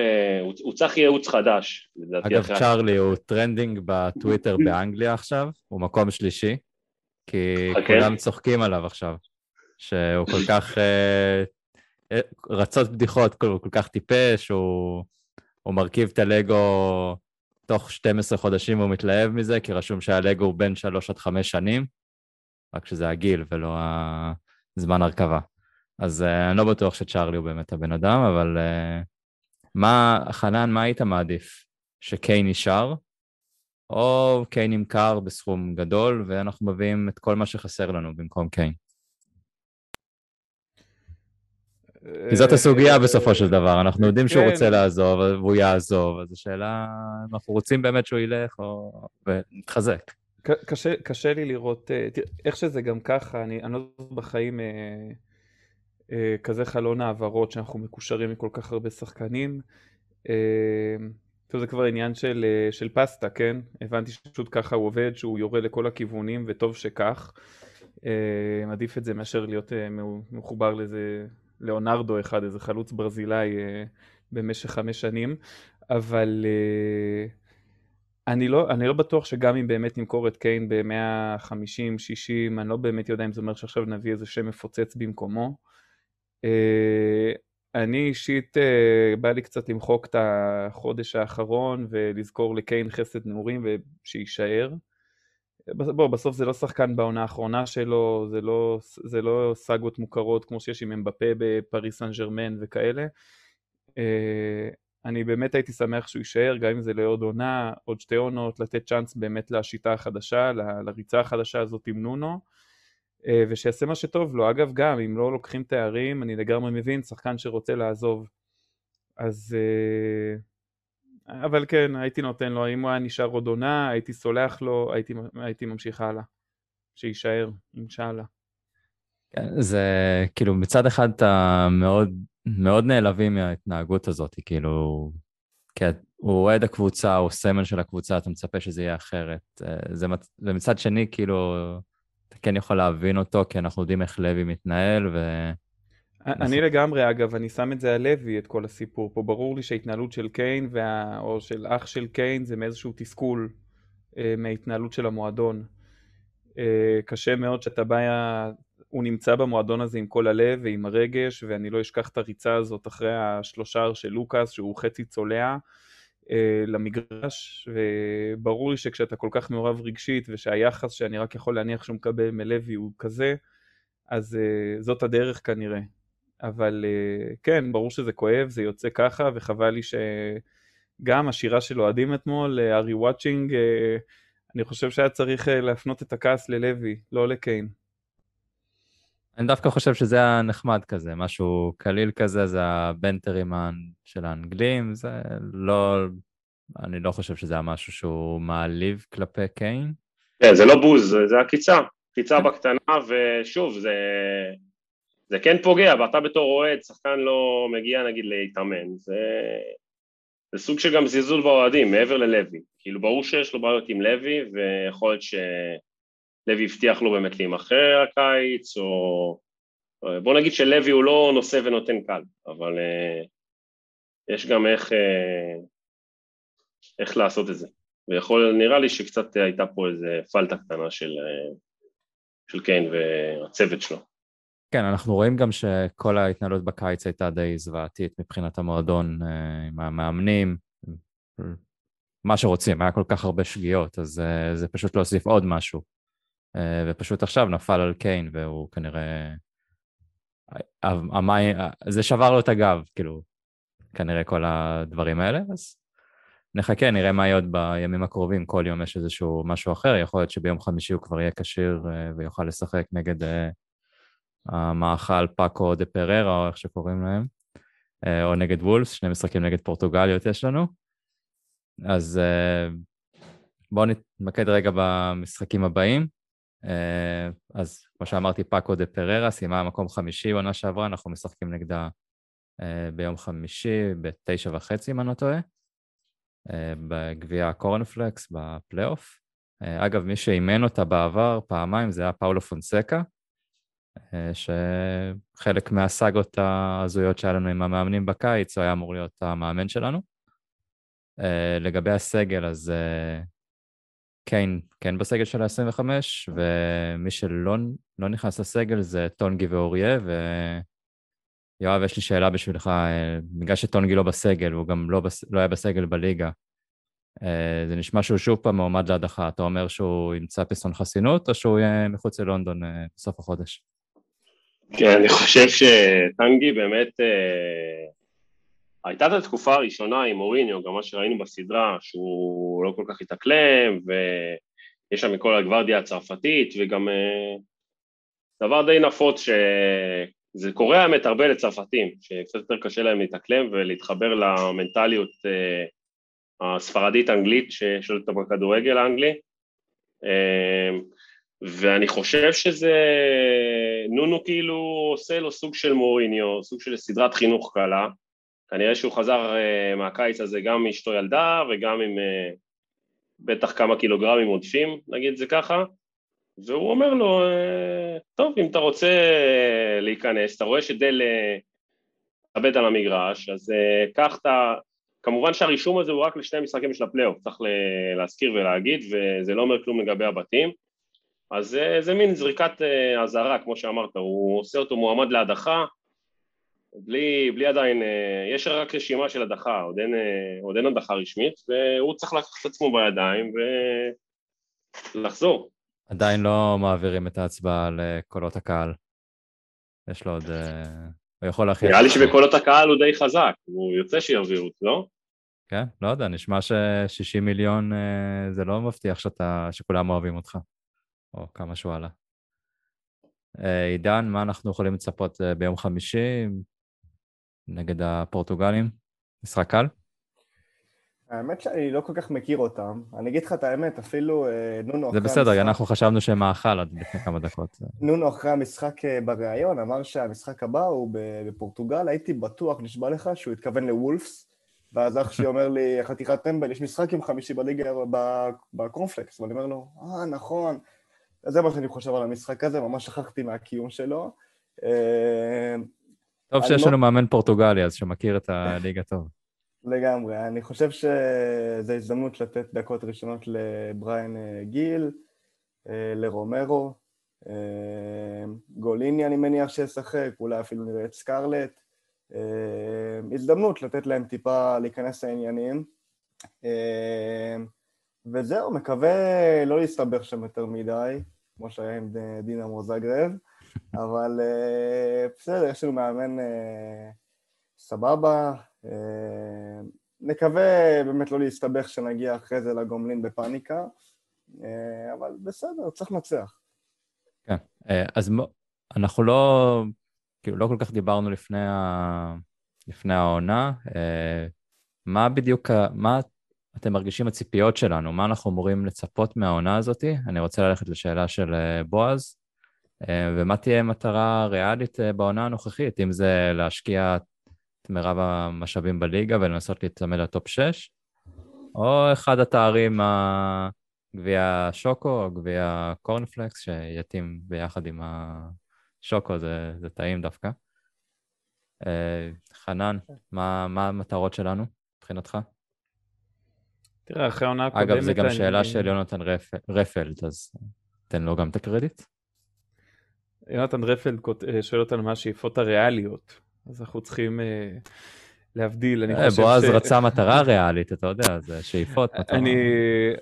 הוא, הוא צריך ייעוץ חדש, לדעתי. אגב, צ'ארלי הוא trending בטוויטר באנגליה עכשיו, הוא מקום שלישי, כי okay. כולם צוחקים עליו עכשיו, שהוא כל כך... אה, אה, רצות בדיחות, כל, כל כך טיפש, הוא, הוא מרכיב את הלגו תוך 12 חודשים הוא מתלהב מזה, כי רשום שהלגו הוא בין 3 עד 5 שנים, רק שזה הגיל ולא הזמן הרכבה. אז uh, אני לא בטוח שצ'ארלי הוא באמת הבן אדם, אבל uh, מה, חנן, מה היית מעדיף? שקיין נשאר, או קיין נמכר בסכום גדול, ואנחנו מביאים את כל מה שחסר לנו במקום קיין? כי זאת הסוגיה בסופו של דבר, אנחנו יודעים שהוא כן. רוצה לעזוב והוא יעזוב, אז השאלה אם אנחנו רוצים באמת שהוא ילך או... ונתחזק. קשה, קשה לי לראות, אה, תראה, איך שזה גם ככה, אני, אני לא זוכר בחיים אה, אה, כזה חלון העברות שאנחנו מקושרים מכל כך הרבה שחקנים. אה, זה כבר עניין של, אה, של פסטה, כן? הבנתי שפשוט ככה הוא עובד, שהוא יורה לכל הכיוונים, וטוב שכך. אה, עדיף את זה מאשר להיות אה, מחובר לאיזה ליאונרדו אחד, איזה חלוץ ברזילאי אה, במשך חמש שנים, אבל אה, אני לא, אני לא בטוח שגם אם באמת נמכור את קיין ב-150-60, אני לא באמת יודע אם זה אומר שעכשיו נביא איזה שם מפוצץ במקומו. אה, אני אישית בא לי קצת למחוק את החודש האחרון ולזכור לקיין חסד נעורים ושיישאר. בוא, בסוף זה לא שחקן בעונה האחרונה שלו, זה לא, זה לא סאגות מוכרות כמו שיש עם אמבפה בפריס סן ג'רמן וכאלה. אה, אני באמת הייתי שמח שהוא יישאר, גם אם זה לעוד עונה, עוד שתי עונות, לתת צ'אנס באמת לשיטה החדשה, לריצה החדשה הזאת עם נונו, אה, ושיעשה מה שטוב לו. אגב, גם אם לא לוקחים תארים, אני לגמרי מבין, שחקן שרוצה לעזוב. אז אה, אבל כן, הייתי נותן לו, אם הוא היה נשאר עוד עונה, הייתי סולח לו, הייתי, הייתי ממשיך הלאה. שיישאר, אינשאללה. כן, זה כאילו מצד אחד אתה מאוד מאוד נעלבים מההתנהגות הזאת, כאילו, כי הוא אוהד הקבוצה, הוא סמל של הקבוצה, אתה מצפה שזה יהיה אחרת. אה, זה, ומצד שני, כאילו, אתה כן יכול להבין אותו, כי אנחנו יודעים איך לוי מתנהל, ו... אני לגמרי, אגב, אני שם את זה על לוי, את כל הסיפור פה. ברור לי שההתנהלות של קיין, וה... או של אח של קיין, זה מאיזשהו תסכול אה, מההתנהלות של המועדון. אה, קשה מאוד שאתה בא, הוא נמצא במועדון הזה עם כל הלב ועם הרגש, ואני לא אשכח את הריצה הזאת אחרי השלושה של לוקאס, שהוא חצי צולע. אה, למגרש, וברור לי שכשאתה כל כך מעורב רגשית ושהיחס שאני רק יכול להניח שהוא מקבל מלוי הוא כזה, אז uh, זאת הדרך כנראה. אבל אה, כן, ברור שזה כואב, זה יוצא ככה, וחבל לי שגם השירה של אוהדים אתמול, ארי אה, וואצ'ינג, אה, אני חושב שהיה צריך להפנות את הכעס ללוי, לא לקיין. אני דווקא חושב שזה היה נחמד כזה, משהו קליל כזה, זה הבנטרימן של האנגלים, זה לא... אני לא חושב שזה היה משהו שהוא מעליב כלפי קיין. כן, זה לא בוז, זה עקיצה, עקיצה בקטנה, ושוב, זה... זה כן פוגע, ואתה בתור אוהד, שחקן לא מגיע נגיד להתאמן, זה, זה סוג של גם זלזול באוהדים, מעבר ללוי. כאילו ברור שיש לו בעיות עם לוי, ויכול להיות שלוי הבטיח לו באמת להימכר הקיץ, או... בוא נגיד שלוי הוא לא נושא ונותן קל, אבל uh, יש גם איך, uh, איך לעשות את זה. ויכול, נראה לי שקצת הייתה פה איזה פלטה קטנה של, uh, של קיין והצוות שלו. כן, אנחנו רואים גם שכל ההתנהלות בקיץ הייתה די זוועתית מבחינת המועדון אה, עם המאמנים, מה שרוצים, היה כל כך הרבה שגיאות, אז אה, זה פשוט להוסיף עוד משהו. אה, ופשוט עכשיו נפל על קיין, והוא כנראה... המים, זה שבר לו את הגב, כאילו, כנראה כל הדברים האלה, אז נחכה, נראה מה יהיה עוד בימים הקרובים, כל יום יש איזשהו משהו אחר, יכול להיות שביום חמישי הוא כבר יהיה כשיר ויוכל לשחק נגד המאכל פאקו דה פררה, או איך שקוראים להם, אה, או נגד וולס, שני משחקים נגד פורטוגליות יש לנו. אז אה, בואו נתמקד רגע במשחקים הבאים. אה, אז כמו שאמרתי, פאקו דה פררה סיימה מקום חמישי בעונה שעברה, אנחנו משחקים נגדה ביום חמישי בתשע וחצי, אם אני לא טועה, בגביע הקורנפלקס בפלייאוף. אגב, מי שאימן אותה בעבר פעמיים זה היה פאולו פונסקה, שחלק מהסאגות ההזויות שהיה לנו עם המאמנים בקיץ, הוא היה אמור להיות המאמן שלנו. אה, לגבי הסגל, אז אה, קיין כן בסגל של ה-25, ומי שלא לא נכנס לסגל זה טונגי ואוריה, ויואב, יש לי שאלה בשבילך, אה, בגלל שטונגי לא בסגל, הוא גם לא, בס... לא היה בסגל בליגה, זה נשמע שהוא שוב פעם מועמד להדחה. אתה אומר שהוא ימצא פסון חסינות, או שהוא יהיה מחוץ ללונדון בסוף החודש? כן, אני חושב שטנגי באמת, אה, הייתה את התקופה הראשונה עם אוריניו, גם מה שראינו בסדרה, שהוא לא כל כך התאקלם, ויש שם מכל הגוורדיה הצרפתית, וגם אה, דבר די נפוץ שזה קורה האמת הרבה לצרפתים, שקצת יותר קשה להם להתאקלם ולהתחבר למנטליות אה, הספרדית-אנגלית ששולטת בכדורגל האנגלי. אה, ואני חושב שזה, נונו כאילו עושה לו סוג של מוריניו, סוג של סדרת חינוך קלה. כנראה שהוא חזר uh, מהקיץ הזה גם עם אשתו ילדה וגם עם uh, בטח כמה קילוגרמים עודפים, נגיד זה ככה, והוא אומר לו, uh, טוב, אם אתה רוצה להיכנס, אתה רואה שדל עבד על המגרש, אז קח את ה... כמובן שהרישום הזה הוא רק לשני משחקים של הפלייאוף, צריך להזכיר ולהגיד, וזה לא אומר כלום לגבי הבתים. אז זה, מין זריקת אה, אזהרה, כמו שאמרת, הוא עושה אותו מועמד להדחה, בלי, בלי עדיין, אה, יש רק רשימה של הדחה, עוד אין, אה, עוד אין הדחה רשמית, והוא צריך לקחת את עצמו בידיים ולחזור. עדיין לא מעבירים את ההצבעה לקולות הקהל. יש לו עוד... הוא יכול להכין... נראה לי שבקולות הקהל הוא די חזק, הוא יוצא שיעבירו, לא? כן, לא יודע, נשמע ש-60 מיליון זה לא מבטיח שאתה, שכולם אוהבים אותך. או כמה שהוא עלה. אה, עידן, מה אנחנו יכולים לצפות אה, ביום חמישי נגד הפורטוגלים? משחק קל? האמת שאני לא כל כך מכיר אותם. אני אגיד לך את האמת, אפילו אה, נונו אחרי המשחק... זה בסדר, אנחנו חשבנו שהם מאכל עד לפני כמה דקות. נונו אחרי המשחק בריאיון אמר שהמשחק הבא הוא בפורטוגל, הייתי בטוח, נשבע לך, שהוא התכוון לוולפס, ואז אח שלי אומר לי, חתיכת טמבל, יש משחק עם חמישי בליגה בקורנפלקס, ואני אומר לו, אה, נכון. אז זה מה שאני חושב על המשחק הזה, ממש שכחתי מהקיום שלו. אה, טוב שיש לא- לנו מאמן פורטוגלי, אז שמכיר את הליגה טוב. לגמרי. אני חושב שזו הזדמנות לתת דקות ראשונות לבריין אה, גיל, אה, לרומרו, גוליני אני מניח שישחק, אולי אפילו נראה את סקרלט. הזדמנות לתת להם טיפה להיכנס לעניינים. וזהו, מקווה לא להסתבך שם יותר מדי. כמו שהיה עם דינמו זגרב, אבל אה, בסדר, יש לנו מאמן אה, סבבה. אה, נקווה באמת לא להסתבך שנגיע אחרי זה לגומלין בפאניקה, אבל בסדר, צריך לנצח. כן, אז אנחנו לא, כאילו לא כל כך דיברנו לפני, ה... לפני העונה. מה בדיוק, מה אתם מרגישים הציפיות שלנו? מה אנחנו אמורים לצפות מהעונה הזאת? אני רוצה ללכת לשאלה של אה, בועז, אה, ומה תהיה מטרה ריאלית אה, בעונה הנוכחית, אם זה להשקיע את מירב המשאבים בליגה ולנסות להצמד לטופ 6, או אחד התארים, גביע שוקו או גביע קורנפלקס, שיתאים ביחד עם השוקו, זה, זה טעים דווקא. חנן, מה, מה המטרות שלנו מבחינתך? תראה, אחרי העונה הקודמת... אגב, זו גם אני... שאלה של יונתן רפ... רפלד, אז תן לו גם את הקרדיט. יונתן רפלד אה, שואל אותנו מה השאיפות הריאליות, אז אנחנו צריכים uh, להבדיל, אני אה, חושב ש... בועז רצה מטרה ריאלית, אתה יודע, זה שאיפות. אני,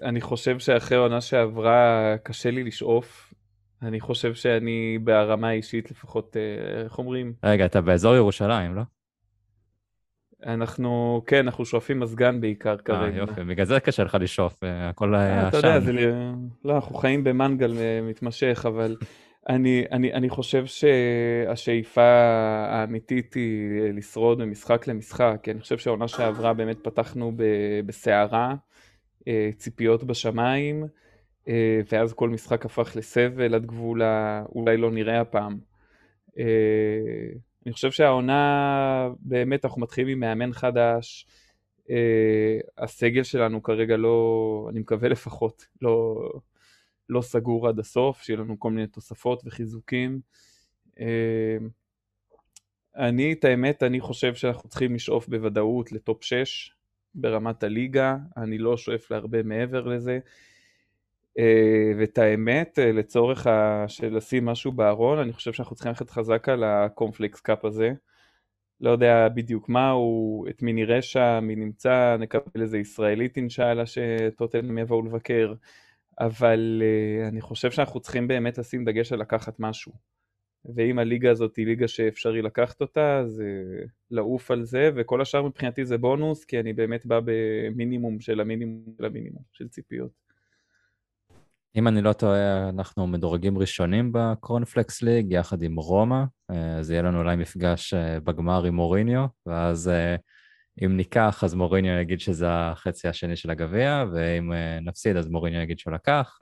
אני חושב שאחרי העונה שעברה קשה לי לשאוף. אני חושב שאני ברמה האישית לפחות, איך אומרים? רגע, אתה באזור ירושלים, לא? אנחנו, כן, אנחנו שואפים מזגן בעיקר אה, כרגע. אה, יופי, בגלל זה קשה לך לשאוף, אה, הכל היה שם. אתה יודע, זה, לא, אנחנו חיים במנגל מתמשך, אבל אני, אני, אני חושב שהשאיפה האמיתית היא לשרוד ממשחק למשחק, כי אני חושב שהעונה שעברה באמת פתחנו בסערה, אה, ציפיות בשמיים, אה, ואז כל משחק הפך לסבל עד גבול אולי לא נראה הפעם. אני חושב שהעונה, באמת אנחנו מתחילים עם מאמן חדש, הסגל שלנו כרגע לא, אני מקווה לפחות, לא, לא סגור עד הסוף, שיהיה לנו כל מיני תוספות וחיזוקים. אני, את האמת, אני חושב שאנחנו צריכים לשאוף בוודאות ל top 6 ברמת הליגה, אני לא שואף להרבה מעבר לזה. אה, ואת האמת, אה, לצורך של לשים משהו בארון, אני חושב שאנחנו צריכים ללכת חזק על הקורנפלקס cup הזה. לא יודע בדיוק מה הוא, את מי נראה שם, מי נמצא, נקבל איזה ישראלית אינשאללה שטוטנהאם יבואו לבקר, אבל אה, אני חושב שאנחנו צריכים באמת לשים דגש על לקחת משהו. ואם הליגה הזאת היא ליגה שאפשרי לקחת אותה, אז לעוף על זה, וכל השאר מבחינתי זה בונוס, כי אני באמת בא במינימום של המינימום של המינימום של ציפיות. אם אני לא טועה, אנחנו מדורגים ראשונים בקורנפלקס ליג, יחד עם רומא, אה, אז יהיה לנו אולי מפגש אה, בגמר עם מוריניו, ואז אה, אם ניקח, אז מוריניו יגיד שזה החצי השני של הגביע, ואם נפסיד, אז מוריניו יגיד שהוא לקח.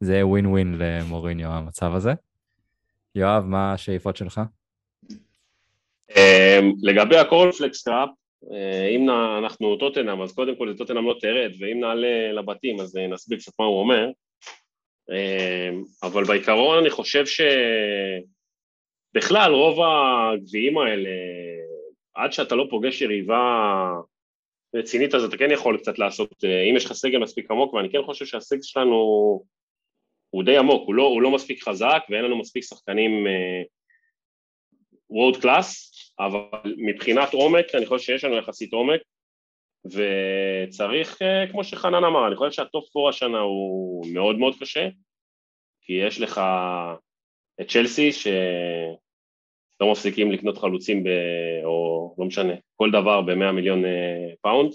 זה יהיה ווין ווין למוריניו המצב הזה. יואב, מה השאיפות שלך? לגבי הקורנפלקס קראפ, אם אנחנו טוטנאם, אז קודם כל טוטנאם לא תרד, ואם נעלה לבתים אז נסביר קצת מה הוא אומר. אמ, אבל בעיקרון אני חושב שבכלל רוב הגביעים האלה, עד שאתה לא פוגש יריבה רצינית אז אתה כן יכול קצת לעשות, אה, אם יש לך סגל מספיק עמוק, ואני כן חושב שהסגל שלנו הוא די עמוק, הוא לא, הוא לא מספיק חזק ואין לנו מספיק שחקנים world אה, class, אבל מבחינת עומק אני חושב שיש לנו יחסית עומק וצריך, אה, כמו שחנן אמר, אני חושב שה top four השנה הוא מאוד מאוד קשה, כי יש לך את צ'לסי שלא מפסיקים לקנות חלוצים, ב... או לא משנה, כל דבר ב-100 מיליון אה, pound,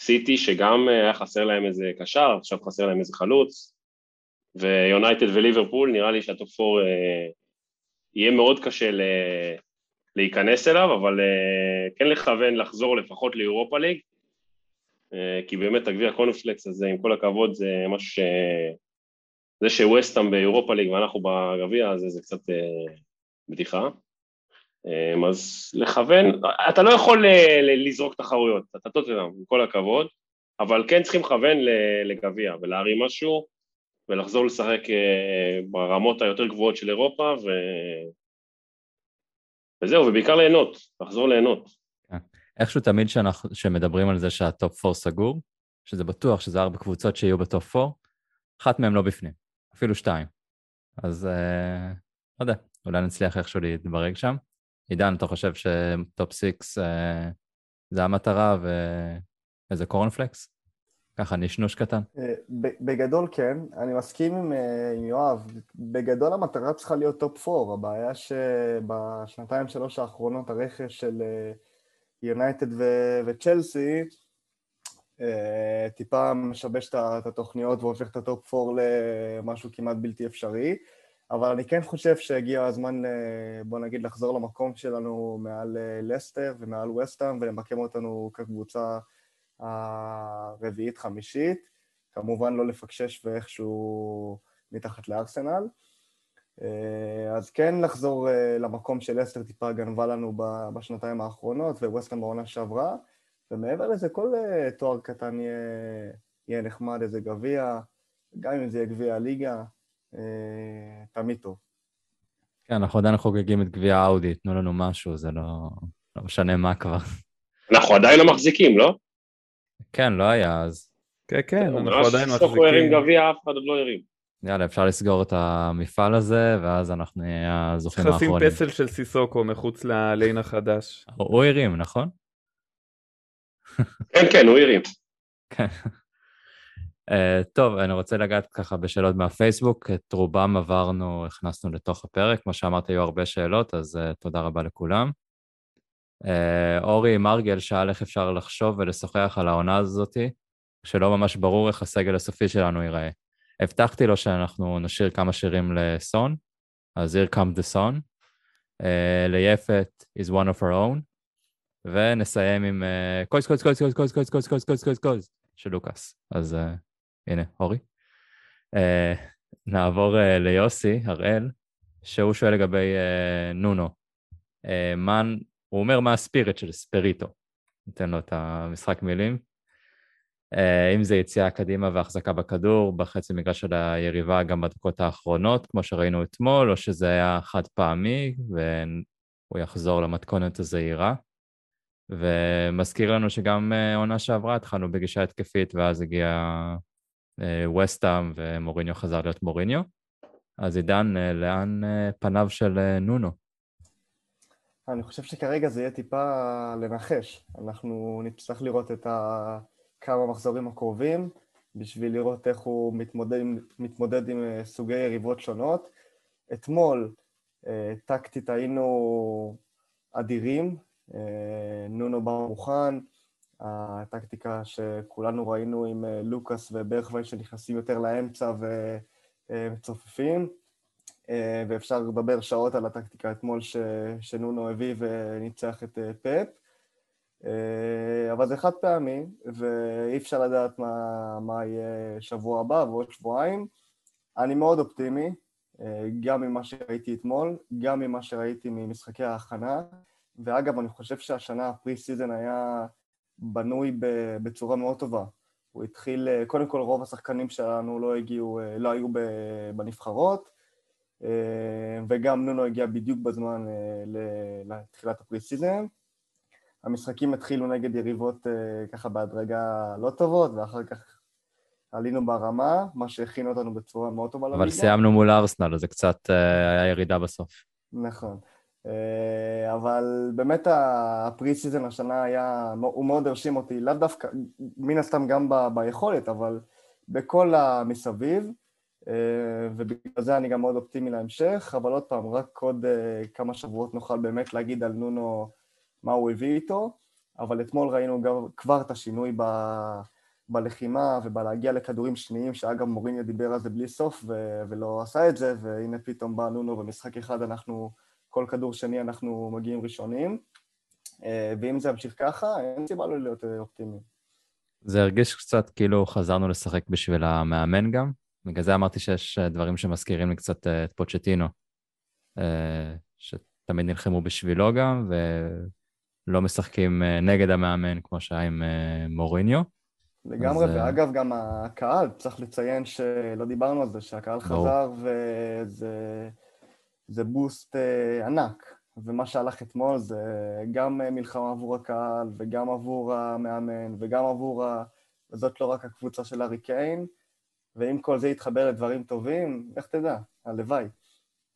סיטי שגם אה, היה חסר להם איזה קשר, עכשיו חסר להם איזה חלוץ, ויונייטד וליברפול, נראה לי שה top four יהיה מאוד קשה ל... להיכנס אליו, אבל כן לכוון לחזור לפחות ל Europa League, כי באמת הגביע קורנפלקס הזה, עם כל הכבוד, זה משהו ש... זה שווסטהאם ב Europa League ואנחנו בגביע הזה זה קצת אה, בדיחה. אה, אז לכוון, אתה לא יכול לזרוק תחרויות, אתה טוטנהאם, עם כל הכבוד, אבל כן צריכים לכוון לגביע ולהרים משהו ולחזור לשחק ברמות היותר גבוהות של אירופה ו... וזהו, ובעיקר ליהנות, לחזור ליהנות. איכשהו תמיד שאנחנו, שמדברים על זה שה top 4 סגור, שזה בטוח שזה ארבע קבוצות שיהיו ב top 4, אחת מהן לא בפנים, אפילו שתיים. אז אה, לא יודע, אולי נצליח איכשהו להתברג שם. עידן, אתה חושב ש top 6 אה, זה המטרה ואיזה קורנפלקס? ככה נשנוש קטן. אה, בגדול כן, אני מסכים עם, אה, עם יואב, בגדול המטרה צריכה להיות top 4, הבעיה שבשנתיים שלוש האחרונות הרכש של אה, יונייטד וצ'לסי, אה, טיפה משבש את התוכניות והופך את ה top 4 למשהו כמעט בלתי אפשרי, אבל אני כן חושב שהגיע הזמן, אה, בוא נגיד, לחזור למקום שלנו מעל אה, לסטר ומעל וסטאם ולמקם אותנו כקבוצה הרביעית-חמישית, כמובן לא לפקשש ואיכשהו מתחת לארסנל. אה, אז כן לחזור אה, למקום של אסטר טיפה גנבה לנו בשנתיים האחרונות וווסטהאם בעונה שעברה ומעבר לזה כל אה, תואר קטן יהיה, יהיה נחמד, איזה גביע, גם אם זה יהיה גביע הליגה, תמיד טוב. כן, אנחנו עדיין חוגגים את גביע האודי, תנו לנו משהו, זה לא, לא משנה מה כבר. אנחנו עדיין לא מחזיקים, לא? כן, לא היה אז. כן, כן, אנחנו עדיין מחזיקים. סוף הוא הרים גביע, אף אחד עוד לא הרים. יאללה, אפשר לסגור את המפעל הזה, ואז אנחנו נהיה הזוכים האחרונים. צריך לשים פסל של סיסוקו מחוץ לליין החדש. הוא הרים, נכון? כן, כן, הוא הרים. כן. Uh, טוב, אני רוצה לגעת ככה בשאלות מהפייסבוק, את רובם עברנו, הכנסנו לתוך הפרק, כמו שאמרת, היו הרבה שאלות, אז uh, תודה רבה לכולם. Uh, אורי מרגל שאל איך אפשר לחשוב ולשוחח על העונה הזאתי, שלא ממש ברור איך הסגל הסופי שלנו ייראה. הבטחתי לו שאנחנו נשאיר כמה שירים לסון, אז Here Come the Sun, uh, ליפת is one of our own, ונסיים עם קויז קויז קויז קויז קויז קויז קויז קויז קויז קויז קויז של לוקאס. אז uh, הנה, אורי. Uh, נעבור uh, ליוסי, הראל, שהוא שואל לגבי uh, נונו. Uh, מן, הוא אומר מה הספיריט של ספריטו. ניתן לו את המשחק מילים. Uh, אם זה יציאה קדימה והחזקה בכדור, בחצי מגרש של היריבה גם בדקות האחרונות, כמו שראינו אתמול, או שזה היה חד פעמי והוא יחזור למתכונת הזהירה. ומזכיר לנו שגם אה, עונה שעברה התחלנו בגישה התקפית ואז הגיע ווסטאם ומוריניו חזר להיות מוריניו. אז עידן, אה, לאן אה, פניו של נונו? אני חושב שכרגע זה יהיה טיפה לנחש. אנחנו נצטרך לראות את כמה מחזורים הקרובים בשביל לראות איך הוא מתמודד, מתמודד עם סוגי יריבות שונות. אתמול טקטית היינו אדירים, אה, נונו בא מוכן, הטקטיקה שכולנו ראינו עם אה, לוקאס וברכווי שנכנסים יותר לאמצע ומצופפים, אה, ואפשר לדבר שעות על הטקטיקה אתמול ש... שנונו הביא וניצח את פפ, אבל זה חד פעמי, ואי אפשר לדעת מה, מה יהיה שבוע הבא ועוד שבועיים. אני מאוד אופטימי, גם ממה שראיתי אתמול, גם ממה שראיתי ממשחקי ההכנה. ואגב, אני חושב שהשנה ה preseason היה בנוי בצורה מאוד טובה. הוא התחיל, אה, קודם כל רוב השחקנים שלנו לא הגיעו, אה, לא היו בנבחרות, אה, וגם נונו הגיע בדיוק בזמן לתחילת ה preseason. המשחקים התחילו נגד יריבות ככה בהדרגה לא טובות, ואחר כך עלינו ברמה, מה שהכין אותנו בצורה מאוד טובה לליגה. אבל סיימנו מול ארסנל, אז זה קצת היה ירידה בסוף. נכון. אה, אבל באמת ה preseason השנה היה, הוא מאוד הרשים אותי, לאו דווקא, מן הסתם גם ב, ביכולת, אבל בכל המסביב, אה, ובגלל זה אני גם מאוד אופטימי להמשך, אבל עוד פעם, רק עוד אה, כמה שבועות נוכל באמת להגיד על נונו מה הוא הביא איתו, אבל אתמול ראינו גם כבר את השינוי ב... בלחימה ובלהגיע לכדורים שניים, שאגב מוריניו דיבר על זה בלי סוף ו- ולא עשה את זה, והנה פתאום בא נונו במשחק אחד אנחנו כל כדור שני אנחנו מגיעים ראשונים, אה, ואם זה ימשיך ככה, אין סיבה לא להיות אה, אופטימיים. זה הרגיש קצת כאילו חזרנו לשחק בשביל המאמן גם, בגלל זה אמרתי שיש אה, דברים שמזכירים לי קצת את פוצ'טינו, שתמיד נלחמו בשבילו גם, ולא משחקים נגד המאמן כמו שהיה עם מוריניו. לגמרי, אז... ואגב, גם הקהל, צריך לציין שלא דיברנו על זה, שהקהל ברור. חזר וזה... זה בוסט אה, ענק, ומה שהלך אתמול זה גם אה, מלחמה עבור הקהל, וגם עבור המאמן, וגם עבור ה... זאת לא רק הקבוצה של ארי קיין, ואם כל זה יתחבר לדברים טובים, איך תדע, הלוואי.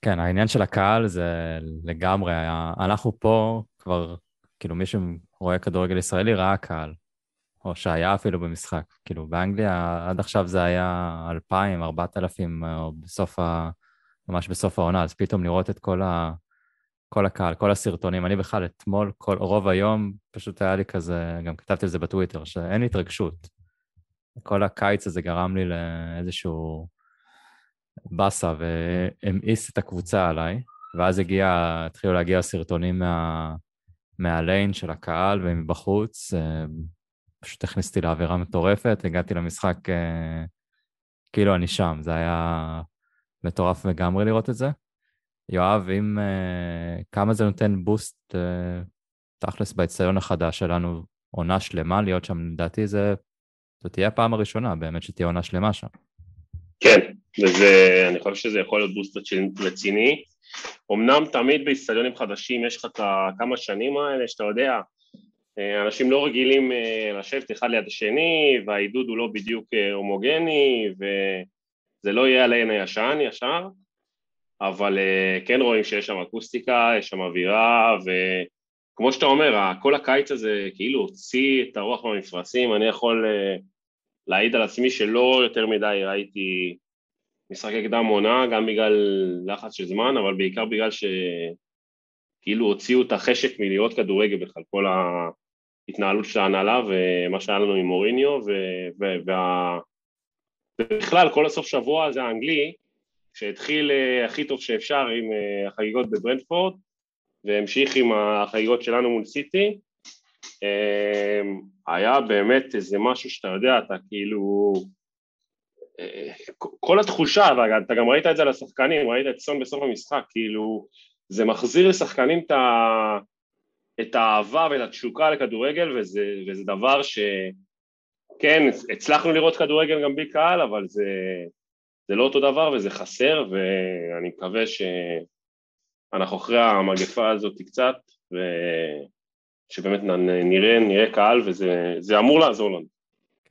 כן, העניין של הקהל זה לגמרי היה... אנחנו פה כבר, כאילו מי שרואה כדורגל ישראלי ראה קהל, או שהיה אפילו במשחק. כאילו באנגליה עד עכשיו זה היה 2,000, 4,000, או בסוף ה... ממש בסוף העונה, אז פתאום לראות את כל, ה... כל הקהל, כל הסרטונים. אני בכלל אתמול, כל, רוב היום, פשוט היה לי כזה, גם כתבתי על זה בטוויטר, שאין התרגשות. כל הקיץ הזה גרם לי לאיזשהו באסה והמאיס את הקבוצה עליי, ואז הגיע, התחילו להגיע סרטונים מה, מהליין של הקהל ומבחוץ, אה, פשוט הכניסתי לאווירה מטורפת, הגעתי למשחק אה, כאילו אני שם, זה היה מטורף לגמרי לראות את זה. יואב, אם uh, כמה זה נותן בוסט תכלס באצטדיון החדש שלנו, עונה שלמה להיות שם, לדעתי זה, זו תהיה הפעם הראשונה באמת שתהיה עונה שלמה שם. כן, וזה, אני חושב שזה יכול להיות בוסט רציני. אמנם תמיד באצטדיונים חדשים יש לך את הכמה שנים האלה שאתה יודע, אה, אנשים לא רגילים לשבת אחד ליד השני, והעידוד הוא לא בדיוק הומוגני, ו... זה לא יהיה עליהן הישן ישר, אבל כן רואים שיש שם אקוסטיקה, יש שם אווירה, וכמו שאתה אומר, כל הקיץ הזה כאילו הוציא את הרוח מהמפרשים, אני יכול להעיד על עצמי שלא יותר מדי ראיתי משחקי קדם עונה, גם בגלל לחץ של זמן, אבל בעיקר בגלל שכאילו הוציאו את החשק מלראות כדורגל בכלל, כל ההתנהלות של ההנהלה ומה שהיה לנו עם מוריניו, וה... ובכלל, כל הסוף שבוע הזה האנגלי, שהתחיל אה, הכי טוב שאפשר עם אה, החגיגות בברנדפורד, והמשיך עם החגיגות שלנו מול סיטי. אה, היה באמת איזה משהו שאתה יודע, אתה כאילו... כל התחושה, ואתה גם ראית את זה על השחקנים, ראית את סון בסוף המשחק, כאילו, זה מחזיר לשחקנים את, ה... את האהבה ואת התשוקה לכדורגל, וזה, וזה דבר ש... כן, הצלחנו לראות כדורגל גם בלי קהל, אבל זה, זה לא אותו דבר וזה חסר, ואני מקווה שאנחנו אחרי המגפה הזאת קצת, ושבאמת נראה, נראה קהל, וזה אמור לעזור לנו.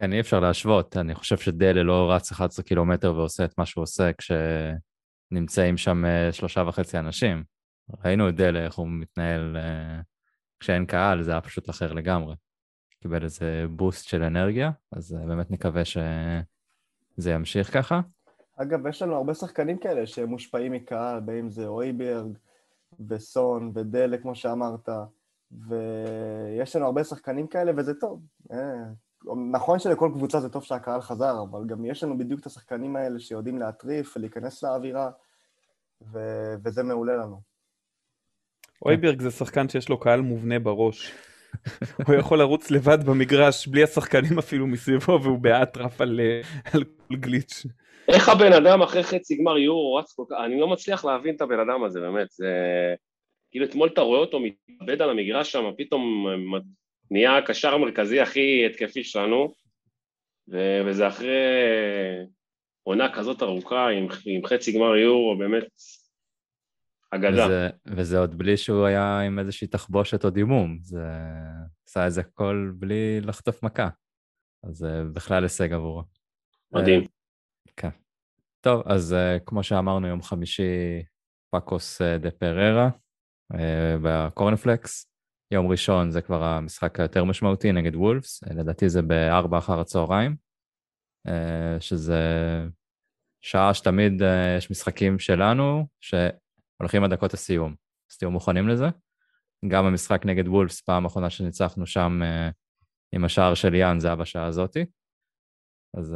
כן, אי אפשר להשוות. אני חושב שדלה לא רץ 11 קילומטר ועושה את מה שהוא עושה כשנמצאים שם אה, שלושה וחצי אנשים. ראינו את דלה, איך הוא מתנהל אה, כשאין קהל, זה היה פשוט אחר לגמרי. קיבל איזה בוסט של אנרגיה, אז אה, באמת נקווה שזה ימשיך ככה. אגב, יש לנו הרבה שחקנים כאלה שמושפעים מקהל, בין אם זה אויברג וסון ודלה, כמו שאמרת, ויש לנו הרבה שחקנים כאלה וזה טוב. נכון שלכל קבוצה זה טוב שהקהל חזר, אבל גם יש לנו בדיוק את השחקנים האלה שיודעים להטריף ולהיכנס לאווירה, ו... וזה מעולה לנו. אויברג זה שחקן שיש לו קהל מובנה בראש. הוא יכול לרוץ לבד במגרש בלי השחקנים אפילו מסביבו והוא באטרף על, על כל גליץ'. איך הבן אדם אחרי חצי גמר יורו רץ כל כך, אני לא מצליח להבין את הבן אדם הזה באמת, זה... כאילו אתמול אתה רואה אותו מתאבד על המגרש שם, פתאום נהיה הקשר המרכזי הכי התקפי שלנו, וזה אחרי עונה כזאת ארוכה עם, עם חצי גמר יורו, באמת אגדה. וזה, וזה עוד בלי שהוא היה עם איזושהי תחבושת או דימום, זה עשה איזה קול בלי לחטוף מכה, אז זה בכלל הישג עבורו. מדהים. כן. טוב, אז אה, כמו שאמרנו, יום חמישי פאקוס דה פררה בקורנפלקס. יום ראשון זה כבר המשחק היותר משמעותי נגד וולפס, לדעתי זה בארבע אחר הצהריים, אה, שזה שעה שתמיד אה, יש משחקים שלנו שהולכים עד דקות הסיום, אז תהיו מוכנים לזה. גם המשחק נגד וולפס, פעם אחרונה שניצחנו שם אה, עם השער של יאן, זה היה בשעה הזאתי. אז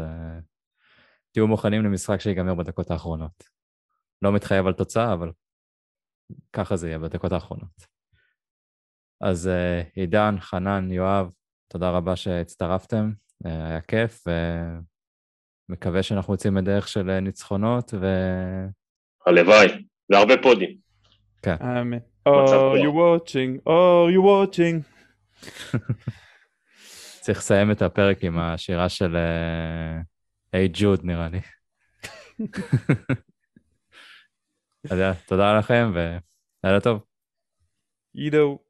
תהיו מוכנים למשחק שיגמר בדקות האחרונות. לא מתחייב על תוצאה, אבל ככה זה יהיה בדקות האחרונות. אז uh, עידן, חנן, יואב, תודה רבה שהצטרפתם, uh, היה כיף, ומקווה שאנחנו יוצאים בדרך של אה, ניצחונות, ו... הלוואי, והרבה פודים. כן. אמן. Oh, you watching, oh, you watching. צריך לסיים את הפרק עם השירה של היי uh, ג'וד, נראה לי. אז תודה לכם, ולילה טוב. עידו.